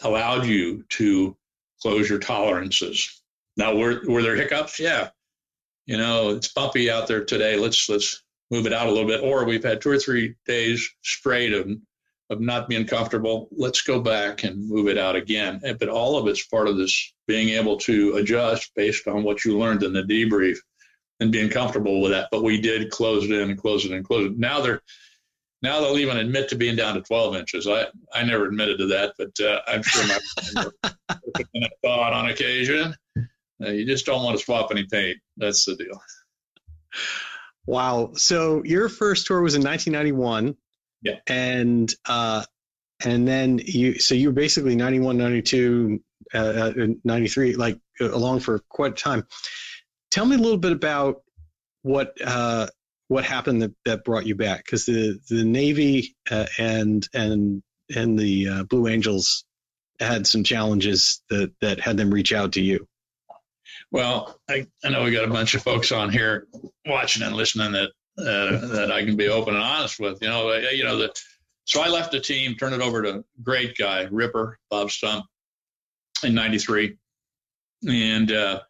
allowed you to close your tolerances. Now, were were there hiccups? Yeah, you know, it's bumpy out there today. Let's let's move it out a little bit. Or we've had two or three days straight of of not being comfortable, let's go back and move it out again. But all of it's part of this being able to adjust based on what you learned in the debrief and being comfortable with that. But we did close it in and close it and close it. Now they're now they'll even admit to being down to 12 inches. I, I never admitted to that, but uh, I'm sure my thought on occasion. Uh, you just don't want to swap any paint. That's the deal. Wow. So your first tour was in 1991. Yeah. And uh, and then you so you were basically 91, 92, uh, uh 93, like uh, along for quite a time. Tell me a little bit about what uh, what happened that, that brought you back because the the Navy uh, and and and the uh, Blue Angels had some challenges that that had them reach out to you. Well, I, I know we got a bunch of folks on here watching and listening that uh, that I can be open and honest with. You know, you know the so I left the team, turned it over to a great guy Ripper Bob Stumpf in '93, and uh,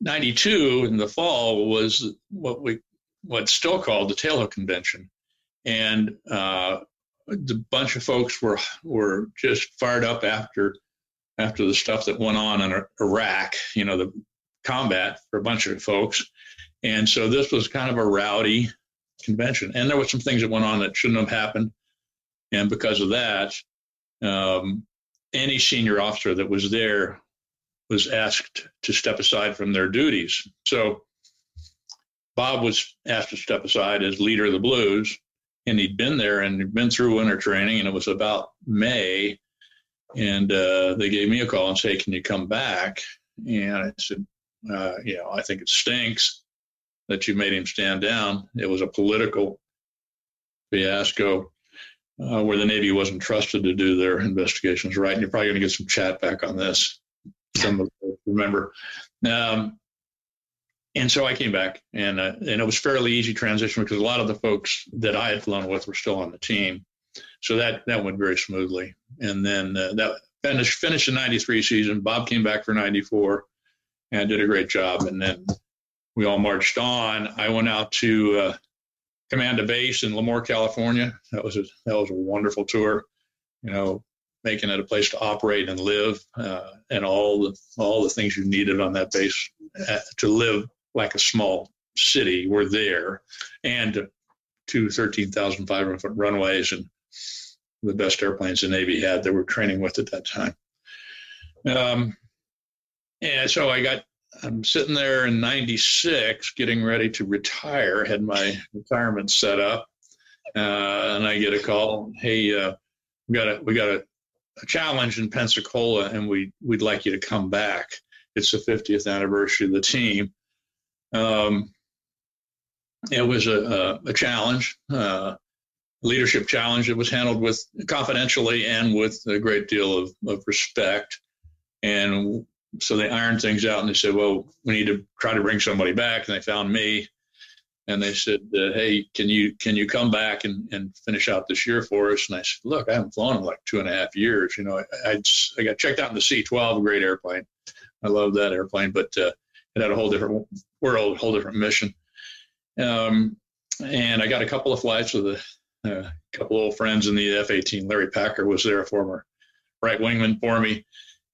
'92 in the fall was what we what's still called the Tailhook Convention, and uh, the bunch of folks were were just fired up after after the stuff that went on in Iraq, you know, the combat for a bunch of folks. And so this was kind of a rowdy convention. And there were some things that went on that shouldn't have happened. And because of that, um, any senior officer that was there was asked to step aside from their duties. So Bob was asked to step aside as leader of the Blues, and he'd been there and he'd been through winter training, and it was about May and uh, they gave me a call and say, "Can you come back?" And I said, uh, "You know, I think it stinks that you made him stand down. It was a political fiasco." Uh, where the Navy wasn't trusted to do their investigations right. And you're probably going to get some chat back on this. Some remember. Um, and so I came back, and uh, and it was fairly easy transition because a lot of the folks that I had flown with were still on the team, so that that went very smoothly. And then uh, that finished finished the '93 season. Bob came back for '94 and did a great job. And then we all marched on. I went out to uh, command a base in Lemoore, California. That was a that was a wonderful tour. You know, making it a place to operate and live, uh, and all the all the things you needed on that base uh, to live like a small city were there, and two 13,500 foot runways and the best airplanes the Navy had that we're training with at that time. Um, and so I got, I'm sitting there in 96 getting ready to retire, had my retirement set up. Uh, and I get a call, hey, uh, we got a, we got a, a challenge in Pensacola and we, we'd like you to come back. It's the 50th anniversary of the team. Um, it was a, a, a challenge, uh, leadership challenge that was handled with confidentially and with a great deal of, of respect. And so they ironed things out and they said, well, we need to try to bring somebody back. And they found me and they said, uh, hey, can you can you come back and, and finish out this year for us? And I said, look, I haven't flown in like two and a half years. You know, I, I, I got checked out in the C-12, a great airplane. I love that airplane, but uh, it had a whole different world, whole different mission. Um, and I got a couple of flights with a, a couple of old friends in the F-18. Larry Packer was there, a former right wingman for me,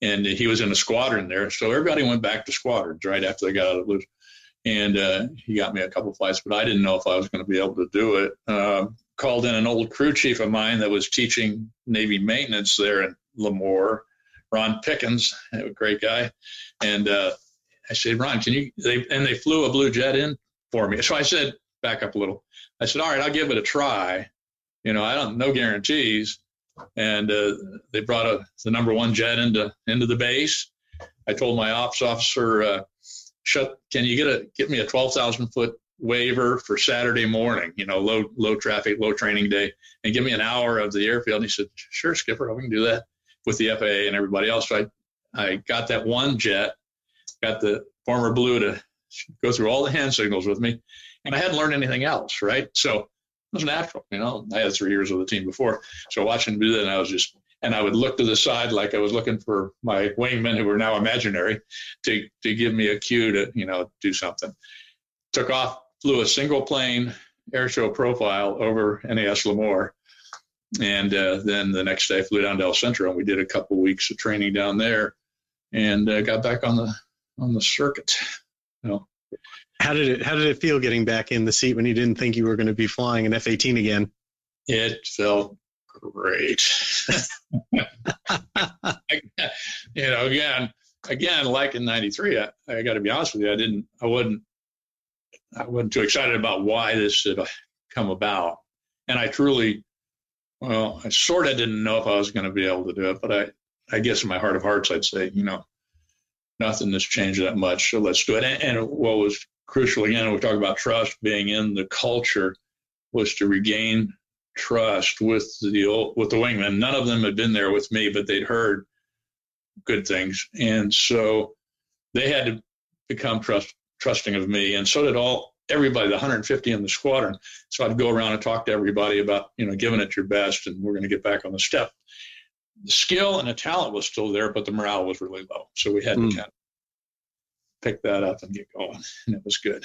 and he was in a squadron there. So everybody went back to squadrons right after they got out of the and uh, he got me a couple flights, but I didn't know if I was going to be able to do it. Uh, called in an old crew chief of mine that was teaching Navy maintenance there in Lemoore, Ron Pickens, a great guy, and uh, I said, Ron, can you? They and they flew a blue jet in for me. So I said, back up a little. I said, all right, I'll give it a try. You know, I don't no guarantees. And uh, they brought a, the number one jet into into the base. I told my ops officer, uh, "Shut! Can you get a get me a twelve thousand foot waiver for Saturday morning? You know, low low traffic, low training day, and give me an hour of the airfield." And he said, "Sure, Skipper, we can do that with the FAA and everybody else." So I I got that one jet, got the former blue to go through all the hand signals with me, and I hadn't learned anything else, right? So was natural, you know. I had three years with the team before, so watching him do that, and I was just, and I would look to the side like I was looking for my wingmen who were now imaginary to to give me a cue to, you know, do something. Took off, flew a single plane airshow profile over NAS Lemoore. And uh, then the next day, I flew down to El Centro, and we did a couple weeks of training down there, and uh, got back on the on the circuit. You know, how did it How did it feel getting back in the seat when you didn't think you were going to be flying an F eighteen again? It felt great. you know, again, again, like in '93, I, I got to be honest with you, I didn't, I wasn't, I wasn't too excited about why this had come about, and I truly, well, I sort of didn't know if I was going to be able to do it, but I, I guess in my heart of hearts, I'd say, you know, nothing has changed that much, so let's do it. And, and what was crucial again, we talk about trust being in the culture, was to regain trust with the old, with the wingmen. None of them had been there with me, but they'd heard good things, and so they had to become trust trusting of me, and so did all everybody, the 150 in the squadron. So I'd go around and talk to everybody about you know giving it your best, and we're going to get back on the step. The skill and the talent was still there, but the morale was really low. So we had mm. to kind of pick that up and get going, and it was good.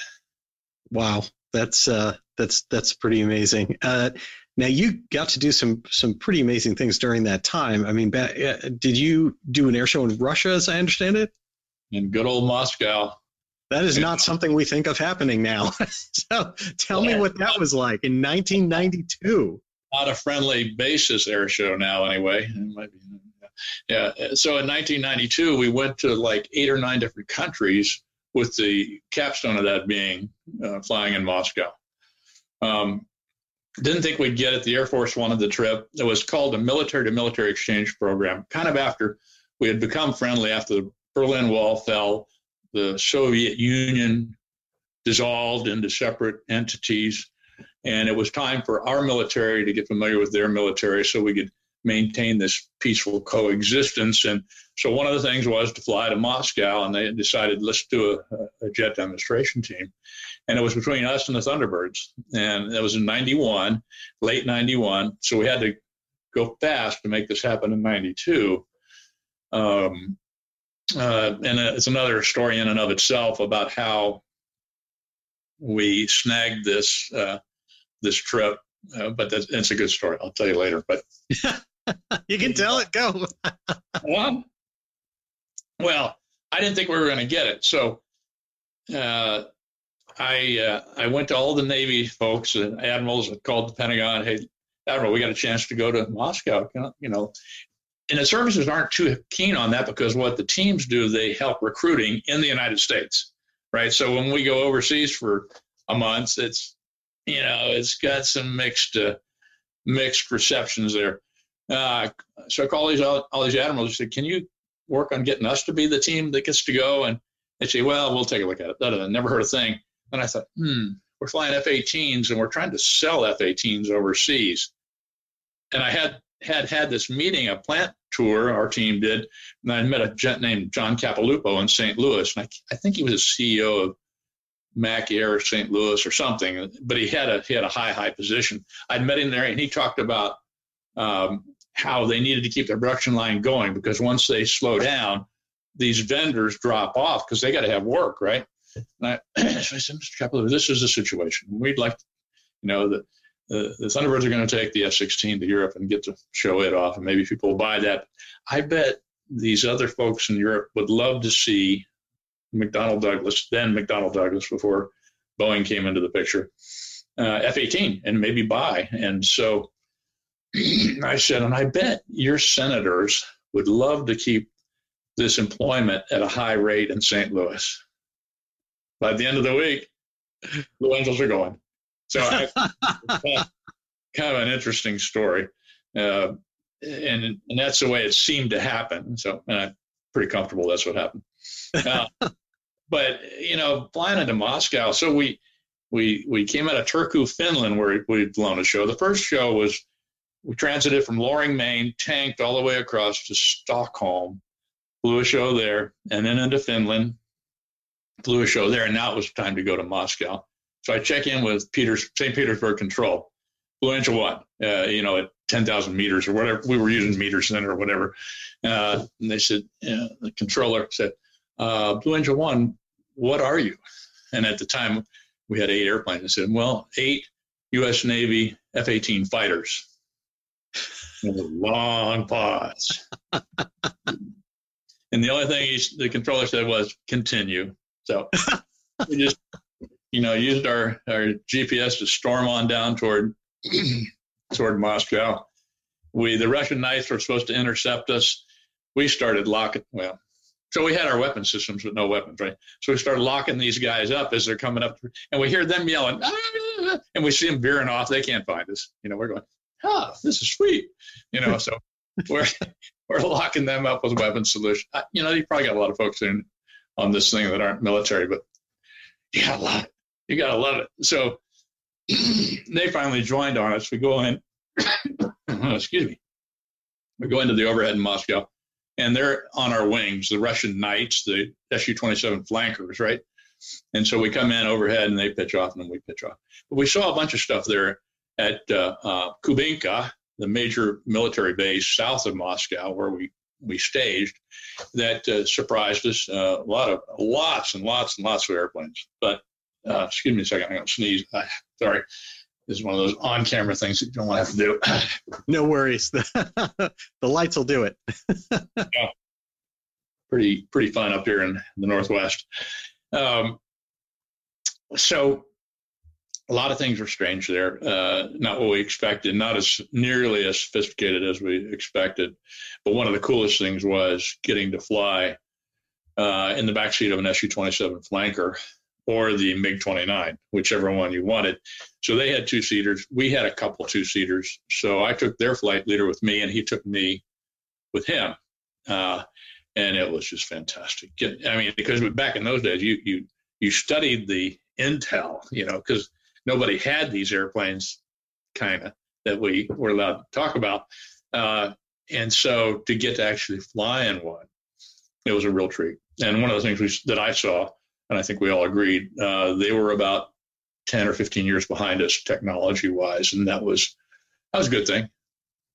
Wow, that's uh, that's that's pretty amazing. Uh, now you got to do some some pretty amazing things during that time. I mean, uh, did you do an air show in Russia, as I understand it? In good old Moscow. That is not something we think of happening now. so tell me what that was like in 1992. Not a friendly basis air show now, anyway. Yeah. So in 1992, we went to like eight or nine different countries, with the capstone of that being uh, flying in Moscow. Um, didn't think we'd get it. The Air Force wanted the trip. It was called a military to military exchange program, kind of after we had become friendly after the Berlin Wall fell, the Soviet Union dissolved into separate entities, and it was time for our military to get familiar with their military so we could maintain this peaceful coexistence. And so one of the things was to fly to Moscow, and they decided let's do a, a jet demonstration team and it was between us and the Thunderbirds. And it was in 91, late 91. So we had to go fast to make this happen in 92. Um, uh, and it's another story in and of itself about how we snagged this uh, this trip. Uh, but that's, it's a good story. I'll tell you later. But you can tell it. Go. well, well, I didn't think we were going to get it. So uh, I uh, I went to all the Navy folks and admirals and called the Pentagon. Hey, Admiral, we got a chance to go to Moscow. You know, and the services aren't too keen on that because what the teams do, they help recruiting in the United States, right? So when we go overseas for a month, it's you know it's got some mixed uh, mixed receptions there. Uh, so I call these all, all these admirals and said, "Can you work on getting us to be the team that gets to go?" And they say, "Well, we'll take a look at it." I never heard a thing. And I thought, hmm, we're flying F-18s and we're trying to sell F-18s overseas. And I had had had this meeting, a plant tour our team did, and I met a gent named John Capellupo in St. Louis, and I, I think he was a CEO of Mac Air St. Louis or something, but he had a he had a high high position. I'd met him there, and he talked about um, how they needed to keep their production line going because once they slow down, these vendors drop off because they got to have work, right? And I, so I said, Mr. Capello, this is the situation. We'd like, you know, the, the, the Thunderbirds are going to take the F-16 to Europe and get to show it off, and maybe people will buy that. I bet these other folks in Europe would love to see McDonnell Douglas, then McDonnell Douglas before Boeing came into the picture, uh, F-18, and maybe buy. And so I said, and I bet your senators would love to keep this employment at a high rate in St. Louis by the end of the week, Blue Angels are going. So I, kind of an interesting story. Uh, and and that's the way it seemed to happen. So, and I'm pretty comfortable that's what happened. Uh, but you know, flying into Moscow, so we we we came out of Turku, Finland, where we'd flown a show. The first show was we transited from Loring, Maine, tanked all the way across to Stockholm, flew a show there, and then into Finland, flew a show there, and now it was time to go to Moscow. So I check in with Peters, St. Petersburg Control, Blue Angel One, uh, you know, at 10,000 meters or whatever. We were using meters then or whatever. Uh, and they said, uh, the controller said, uh, Blue Angel One, what are you? And at the time, we had eight airplanes. I said, well, eight U.S. Navy F 18 fighters. And a long pause. and the only thing he, the controller said was, continue. So we just, you know, used our, our GPS to storm on down toward toward Moscow. We the Russian knights were supposed to intercept us. We started locking. Well, So we had our weapon systems but no weapons, right? So we started locking these guys up as they're coming up, and we hear them yelling, ah! and we see them veering off. They can't find us. You know, we're going, ah, this is sweet. You know, so we're we're locking them up with a weapon solution. You know, you probably got a lot of folks in on this thing that aren't military, but you gotta love it. You gotta love it. So they finally joined on us. We go in, excuse me, we go into the overhead in Moscow, and they're on our wings, the Russian Knights, the Su 27 flankers, right? And so we come in overhead and they pitch off and then we pitch off. But we saw a bunch of stuff there at uh, uh, Kubinka, the major military base south of Moscow, where we we staged that uh, surprised us. Uh, a lot of lots and lots and lots of airplanes. But uh, excuse me a second, I'm going to sneeze. sorry. This is one of those on-camera things that you don't want to have to do. no worries. the lights will do it. yeah. Pretty pretty fun up here in the northwest. Um, so a lot of things were strange there. Uh, not what we expected, not as nearly as sophisticated as we expected. But one of the coolest things was getting to fly uh, in the backseat of an Su-27 flanker or the MiG-29, whichever one you wanted. So they had two seaters. We had a couple two seaters. So I took their flight leader with me, and he took me with him. Uh, and it was just fantastic. I mean, because back in those days, you you you studied the intel, you know, because nobody had these airplanes, kind of that we were allowed to talk about. Uh, and so to get to actually fly in one, it was a real treat. And one of the things we, that I saw, and I think we all agreed, uh, they were about 10 or 15 years behind us technology wise. And that was, that was a good thing.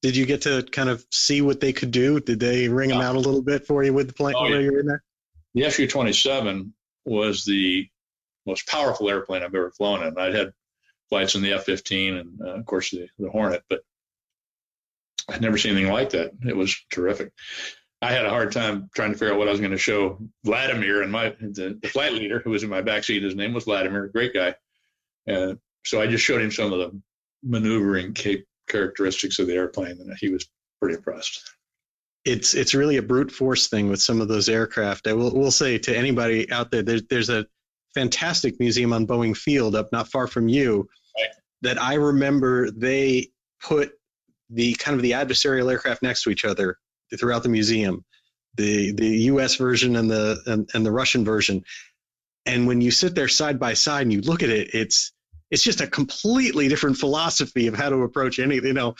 Did you get to kind of see what they could do? Did they ring yeah. them out a little bit for you with the plane oh, yeah. you were in there? The Su 27 was the most powerful airplane I've ever flown in. I'd had flights in the F-15 and uh, of course the, the Hornet, but I'd never seen anything like that. It was terrific. I had a hard time trying to figure out what I was going to show Vladimir and my the, the flight leader who was in my backseat. His name was Vladimir, great guy. Uh, so I just showed him some of the maneuvering characteristics of the airplane, and he was pretty impressed. It's it's really a brute force thing with some of those aircraft. I will will say to anybody out there, there's there's a fantastic museum on Boeing Field up not far from you right. that I remember they put the kind of the adversarial aircraft next to each other throughout the museum, the the U.S. version and the and, and the Russian version. And when you sit there side by side and you look at it, it's it's just a completely different philosophy of how to approach any. You know,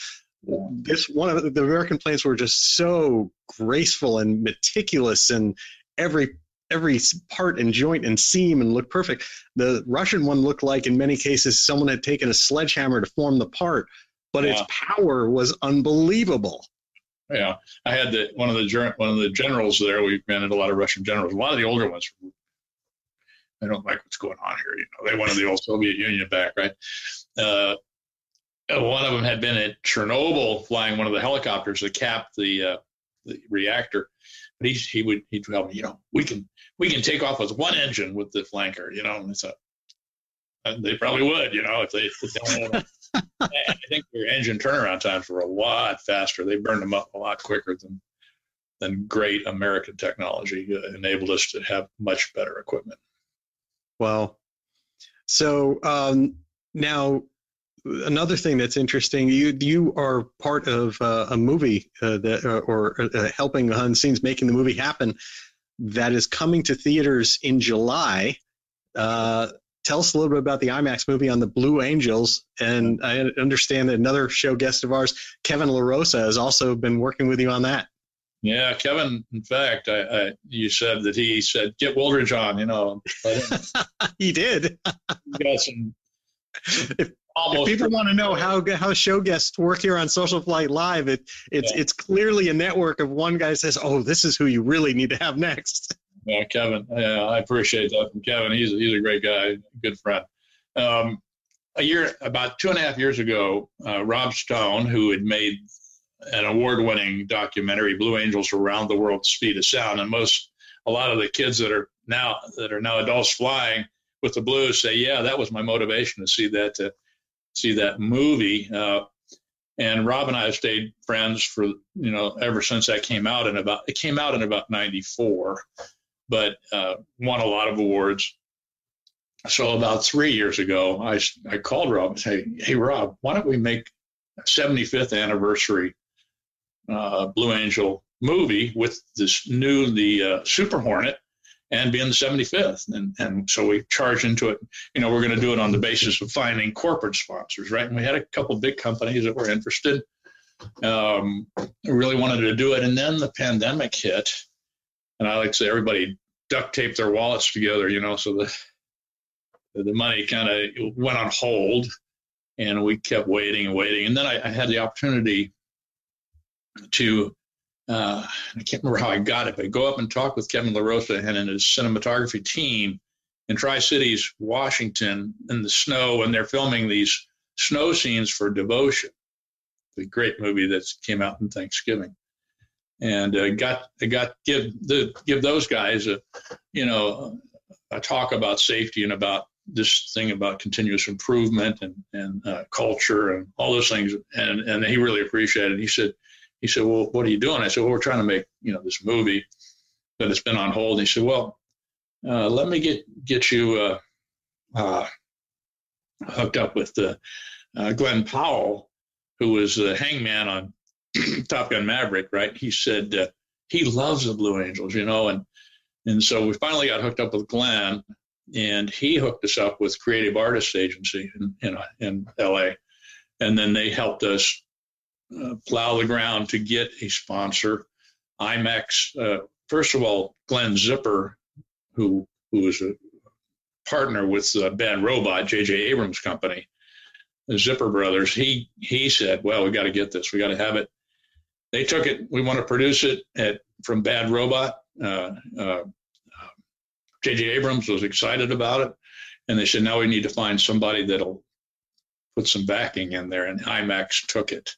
this one of the American planes were just so graceful and meticulous, and every every part and joint and seam and looked perfect. The Russian one looked like, in many cases, someone had taken a sledgehammer to form the part, but yeah. its power was unbelievable. Yeah, I had the one of the one of the generals there. We ran into a lot of Russian generals. A lot of the older ones. I don't like what's going on here. You know, they wanted the old Soviet Union back, right? Uh, one of them had been at Chernobyl flying one of the helicopters that capped the uh, the reactor. But he he would he'd tell me, you know, we can we can take off with one engine with the flanker, you know. And so they probably would, you know, if they. If they I think their engine turnaround times were a lot faster. They burned them up a lot quicker than than great American technology enabled us to have much better equipment. Well, so um, now another thing that's interesting you you are part of uh, a movie uh, that uh, or uh, helping behind the scenes making the movie happen that is coming to theaters in July. Uh, tell us a little bit about the IMAX movie on the Blue Angels. And I understand that another show guest of ours, Kevin LaRosa, has also been working with you on that. Yeah, Kevin. In fact, I, I, you said that he said get Wooldridge on. You know, he did. got some. If, if people want to know how how show guests work here on Social Flight Live, it it's yeah. it's clearly a network of one guy says, "Oh, this is who you really need to have next." Yeah, Kevin. Yeah, I appreciate that from Kevin. He's he's a great guy, good friend. Um, a year, about two and a half years ago, uh, Rob Stone, who had made an award-winning documentary, Blue Angels Around the World, Speed of Sound, and most, a lot of the kids that are now that are now adults flying with the Blues say, yeah, that was my motivation to see that to see that movie. Uh, And Rob and I have stayed friends for you know ever since that came out in about it came out in about '94, but uh, won a lot of awards. So about three years ago, I I called Rob and say, Hey Rob, why don't we make a 75th anniversary uh, Blue Angel movie with this new the uh, Super Hornet and being the 75th. And, and so we charged into it. You know, we're going to do it on the basis of finding corporate sponsors, right? And we had a couple big companies that were interested. Um, really wanted to do it. And then the pandemic hit. And I like to say everybody duct taped their wallets together, you know, so the, the money kind of went on hold and we kept waiting and waiting. And then I, I had the opportunity to uh, I can't remember how I got it, but go up and talk with Kevin LaRosa and his cinematography team in Tri Cities, Washington, in the snow, and they're filming these snow scenes for Devotion, the great movie that came out in Thanksgiving, and uh, got got give the give those guys a you know a talk about safety and about this thing about continuous improvement and and uh, culture and all those things, and and he really appreciated. it. He said he said, well, what are you doing? I said, well, we're trying to make, you know, this movie that has been on hold. And he said, well, uh, let me get, get you uh, uh, hooked up with uh, Glen Powell, who was the hangman on Top Gun Maverick, right? He said uh, he loves the Blue Angels, you know, and, and so we finally got hooked up with Glen, and he hooked us up with Creative Artists Agency in, in, in LA. And then they helped us uh, plow the ground to get a sponsor. IMAX, uh, first of all, Glen Zipper, who who was a partner with uh, Bad Robot, J.J. Abrams' company, the Zipper brothers, he he said, "Well, we got to get this. We got to have it." They took it. We want to produce it at from Bad Robot. Uh, uh, J.J. Abrams was excited about it, and they said, "Now we need to find somebody that'll put some backing in there." And IMAX took it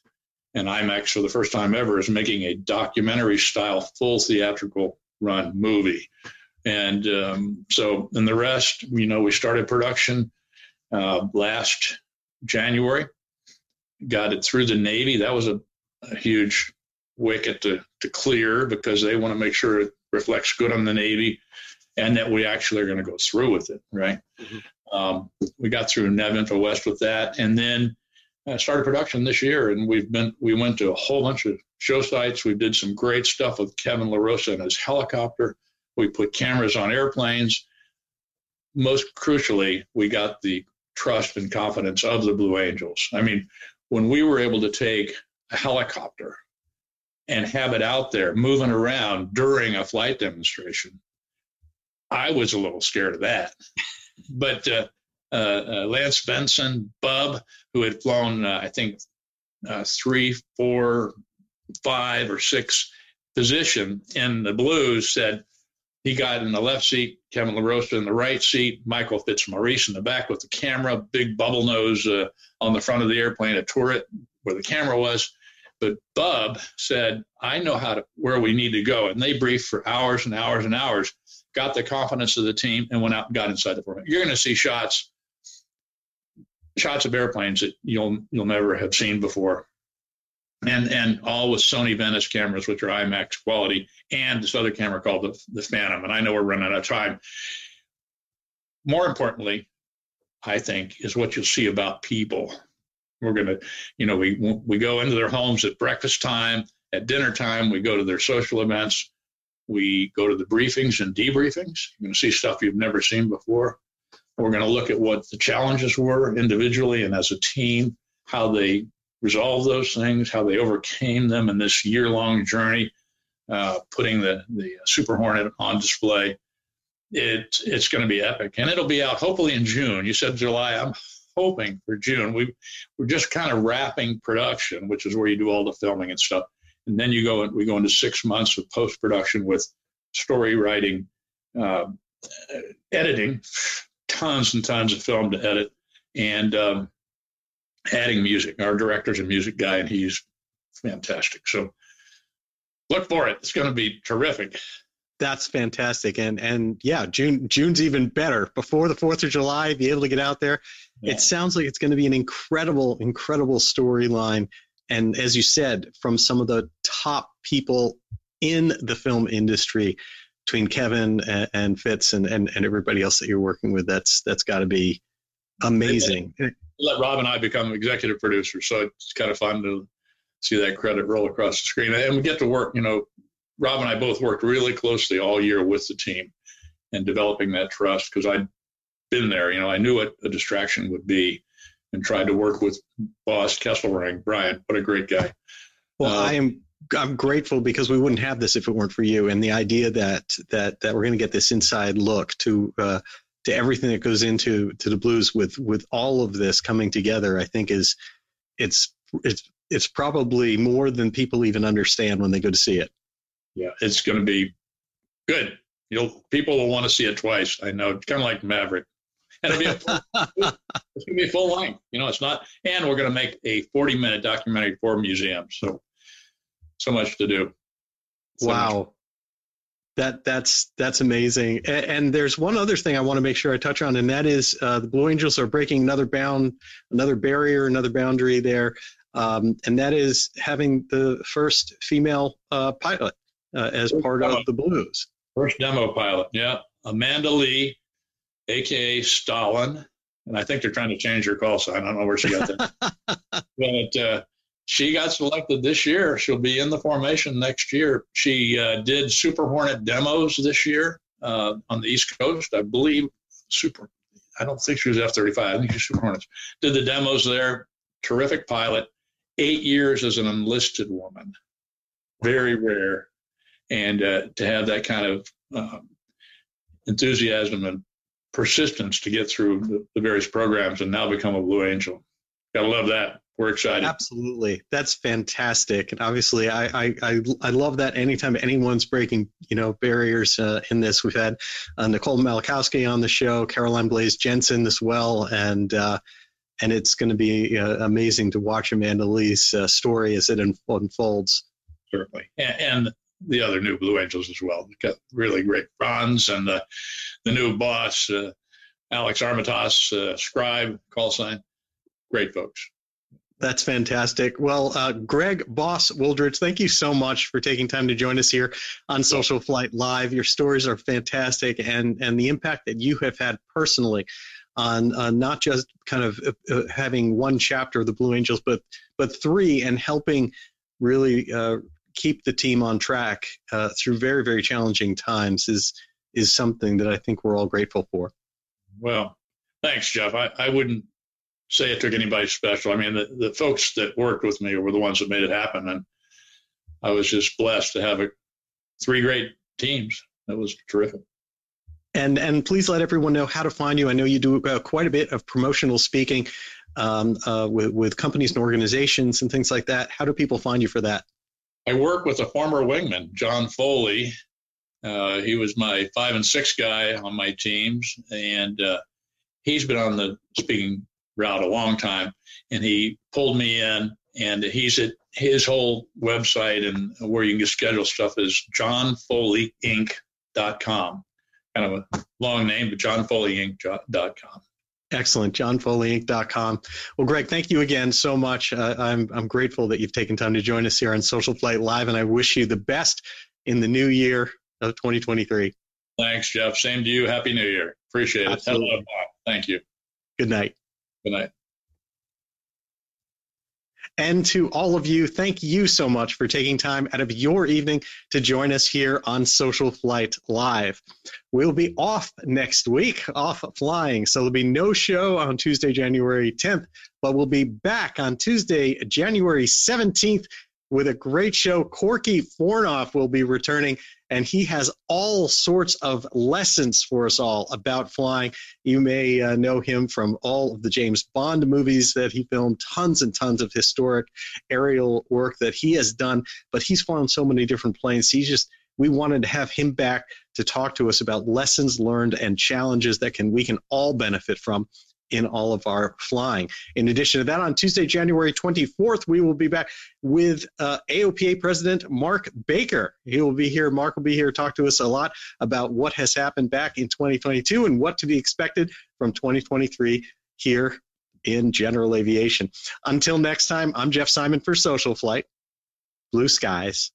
and IMAX for the first time ever is making a documentary style full theatrical run movie. And um, so, and the rest, you know, we started production uh, last January, got it through the Navy. That was a, a huge wicket to, to clear because they want to make sure it reflects good on the Navy and that we actually are going to go through with it, right? Mm-hmm. Um, we got through NAVINFO West with that. And then started production this year, and we've been we went to a whole bunch of show sites. We did some great stuff with Kevin LaRosa and his helicopter. We put cameras on airplanes. Most crucially, we got the trust and confidence of the Blue Angels. I mean, when we were able to take a helicopter and have it out there moving around during a flight demonstration, I was a little scared of that. but uh, uh, uh, Lance Benson, Bub, who had flown, uh, I think, three, four, five, or six position in the Blues, said he got in the left seat, Kevin LaRosa in the right seat, Michael Fitzmaurice in the back with the camera, big bubble nose uh, on the front of the airplane, a turret where the camera was. But Bub said, I know how to where we need to go. And they briefed for hours and hours and hours, got the confidence of the team, and went out and got inside the format. You're going to see shots shots of airplanes that you'll you'll never have seen before. And and all with Sony Venice cameras, which are IMAX quality, and this other camera called the, the Phantom. And I know we're running out of time. More importantly, I think, is what you'll see about people. We're gonna, you know, we we go into their homes at breakfast time, at dinner time. We go to their social events. We go to the briefings and debriefings. You're to see stuff you've never seen before. We're going to look at what the challenges were individually and as a team, how they resolved those things, how they overcame them in this year long journey, uh, putting the, the Super Hornet on display. It, it's going to be epic. And it'll be out hopefully in June. You said July. I'm hoping for June. We, we're just kind of wrapping production, which is where you do all the filming and stuff. And then you go, we go into six months of post production with story writing, uh, editing, tons and tons of film to edit and um, adding music. Our director's a music guy and he's fantastic. So look for it. It's going to be terrific. That's fantastic. And and yeah, June June's even better. Before the 4th of July, be able to get out there. Yeah. It sounds like it's going to be an incredible incredible storyline and as you said, from some of the top people in the film industry, between Kevin and, and Fitz and, and, and everybody else that you're working with, that's that's got to be amazing. Let Rob and I become executive producers, so it's kind of fun to see that credit roll across the screen, and we get to work. You know, Rob and I both worked really closely all year with the team and developing that trust because I'd been there. You know, I knew what a distraction would be, and tried to work with boss Kesselring, Brian. What a great guy. Well, uh, I am I'm grateful because we wouldn't have this if it weren't for you. And the idea that that that we're going to get this inside look to uh, to everything that goes into to the blues with with all of this coming together, I think is it's it's it's probably more than people even understand when they go to see it. Yeah, it's going to be good. You'll people will want to see it twice. I know, it's kind of like Maverick. And it'll be full, it's going to be full length. You know, it's not. And we're going to make a 40 minute documentary for museums. So so much to do. So wow. Much. That that's that's amazing. And, and, there's one other thing I want to make sure I touch on, and that is uh, the Blue Angels are breaking another bound, another barrier, another boundary there, um, and that is having the first female uh, pilot uh, as first part demo. of the Blues. First demo pilot, yeah, Amanda Lee, aka Stalin, and I think they're trying to change her call sign. I don't know where she got that, but uh, she got selected this year. She'll be in the formation next year. She uh, did Super Hornet demos this year uh, on the East Coast, I believe. Super. I don't think she was F thirty five. I think she's Super Hornets. Did the demos there. Terrific pilot. Eight years as an enlisted woman. Very rare, and uh, to have that kind of um, enthusiasm and persistence to get through the, the various programs and now become a Blue Angel. Gotta love that we're excited. Absolutely, that's fantastic, and obviously, I I I, I love that. Anytime anyone's breaking you know barriers uh, in this, we've had uh, Nicole Malachowski on the show, Caroline Blaze Jensen as well, and uh, and it's going to be uh, amazing to watch Amanda Lee's uh, story as it unfolds. Certainly, and, and, the other new Blue Angels as well. got really great bronze, and the the new boss, uh, Alex Armatas, scribe call sign, great folks. That's fantastic. Well, uh, Greg Boss Wooldridge, thank you so much for taking time to join us here on Social Flight Live. Your stories are fantastic, and and the impact that you have had personally on uh, not just kind of uh, uh having one chapter of the Blue Angels, but but three, and helping really uh, keep the team on track uh, through very very challenging times is is something that I think we're all grateful for. Well, thanks, Jeff. I, I wouldn't say it took anybody special. I mean, the, the folks that worked with me were the ones that made it happen. And I was just blessed to have a, three great teams. That was terrific. And and please let everyone know how to find you. I know you do uh, quite a bit of promotional speaking um, uh, with with companies and organizations and things like that. How do people find you for that? I work with a former wingman, John Foley. Uh, he was my five and six guy on my teams, and uh, he's been on the speaking route a long time, and he pulled me in. And he's at his whole website and where you can get schedule stuff is johnfoleyinc.com. Kind of a long name, but johnfoleyinc.com. Excellent. JohnFoleyInc.com. Well, Greg, thank you again so much. Uh, I'm, I'm grateful that you've taken time to join us here on Social Flight Live, and I wish you the best in the new year of 2023. Thanks, Jeff. Same to you. Happy New Year. Appreciate it. Hello. Thank you. Good night. Good night. And to all of you, thank you so much for taking time out of your evening to join us here on Social Flight Live. We'll be off next week, off flying. So there'll be no show on Tuesday, January 10th, but we'll be back on Tuesday, January 17th with a great show. Corkey Fornof will be returning and he has all sorts of lessons for us all about flying. You may uh, know him from all of the James Bond movies that he filmed, tons and tons of historic aerial work that he has done, but he's flown so many different planes. He's just we wanted to have him back to talk to us about lessons learned and challenges that can we can all benefit from in all of our flying. In addition to that, on Tuesday, January 24th, we will be back with uh, AOPA President Mark Baker. He will be here. Mark will be here talk to us a lot about what has happened back in 2022 and what to be expected from 2023 here in general aviation. Until next time, I'm Jeff Simon for Social Flight. Blue skies.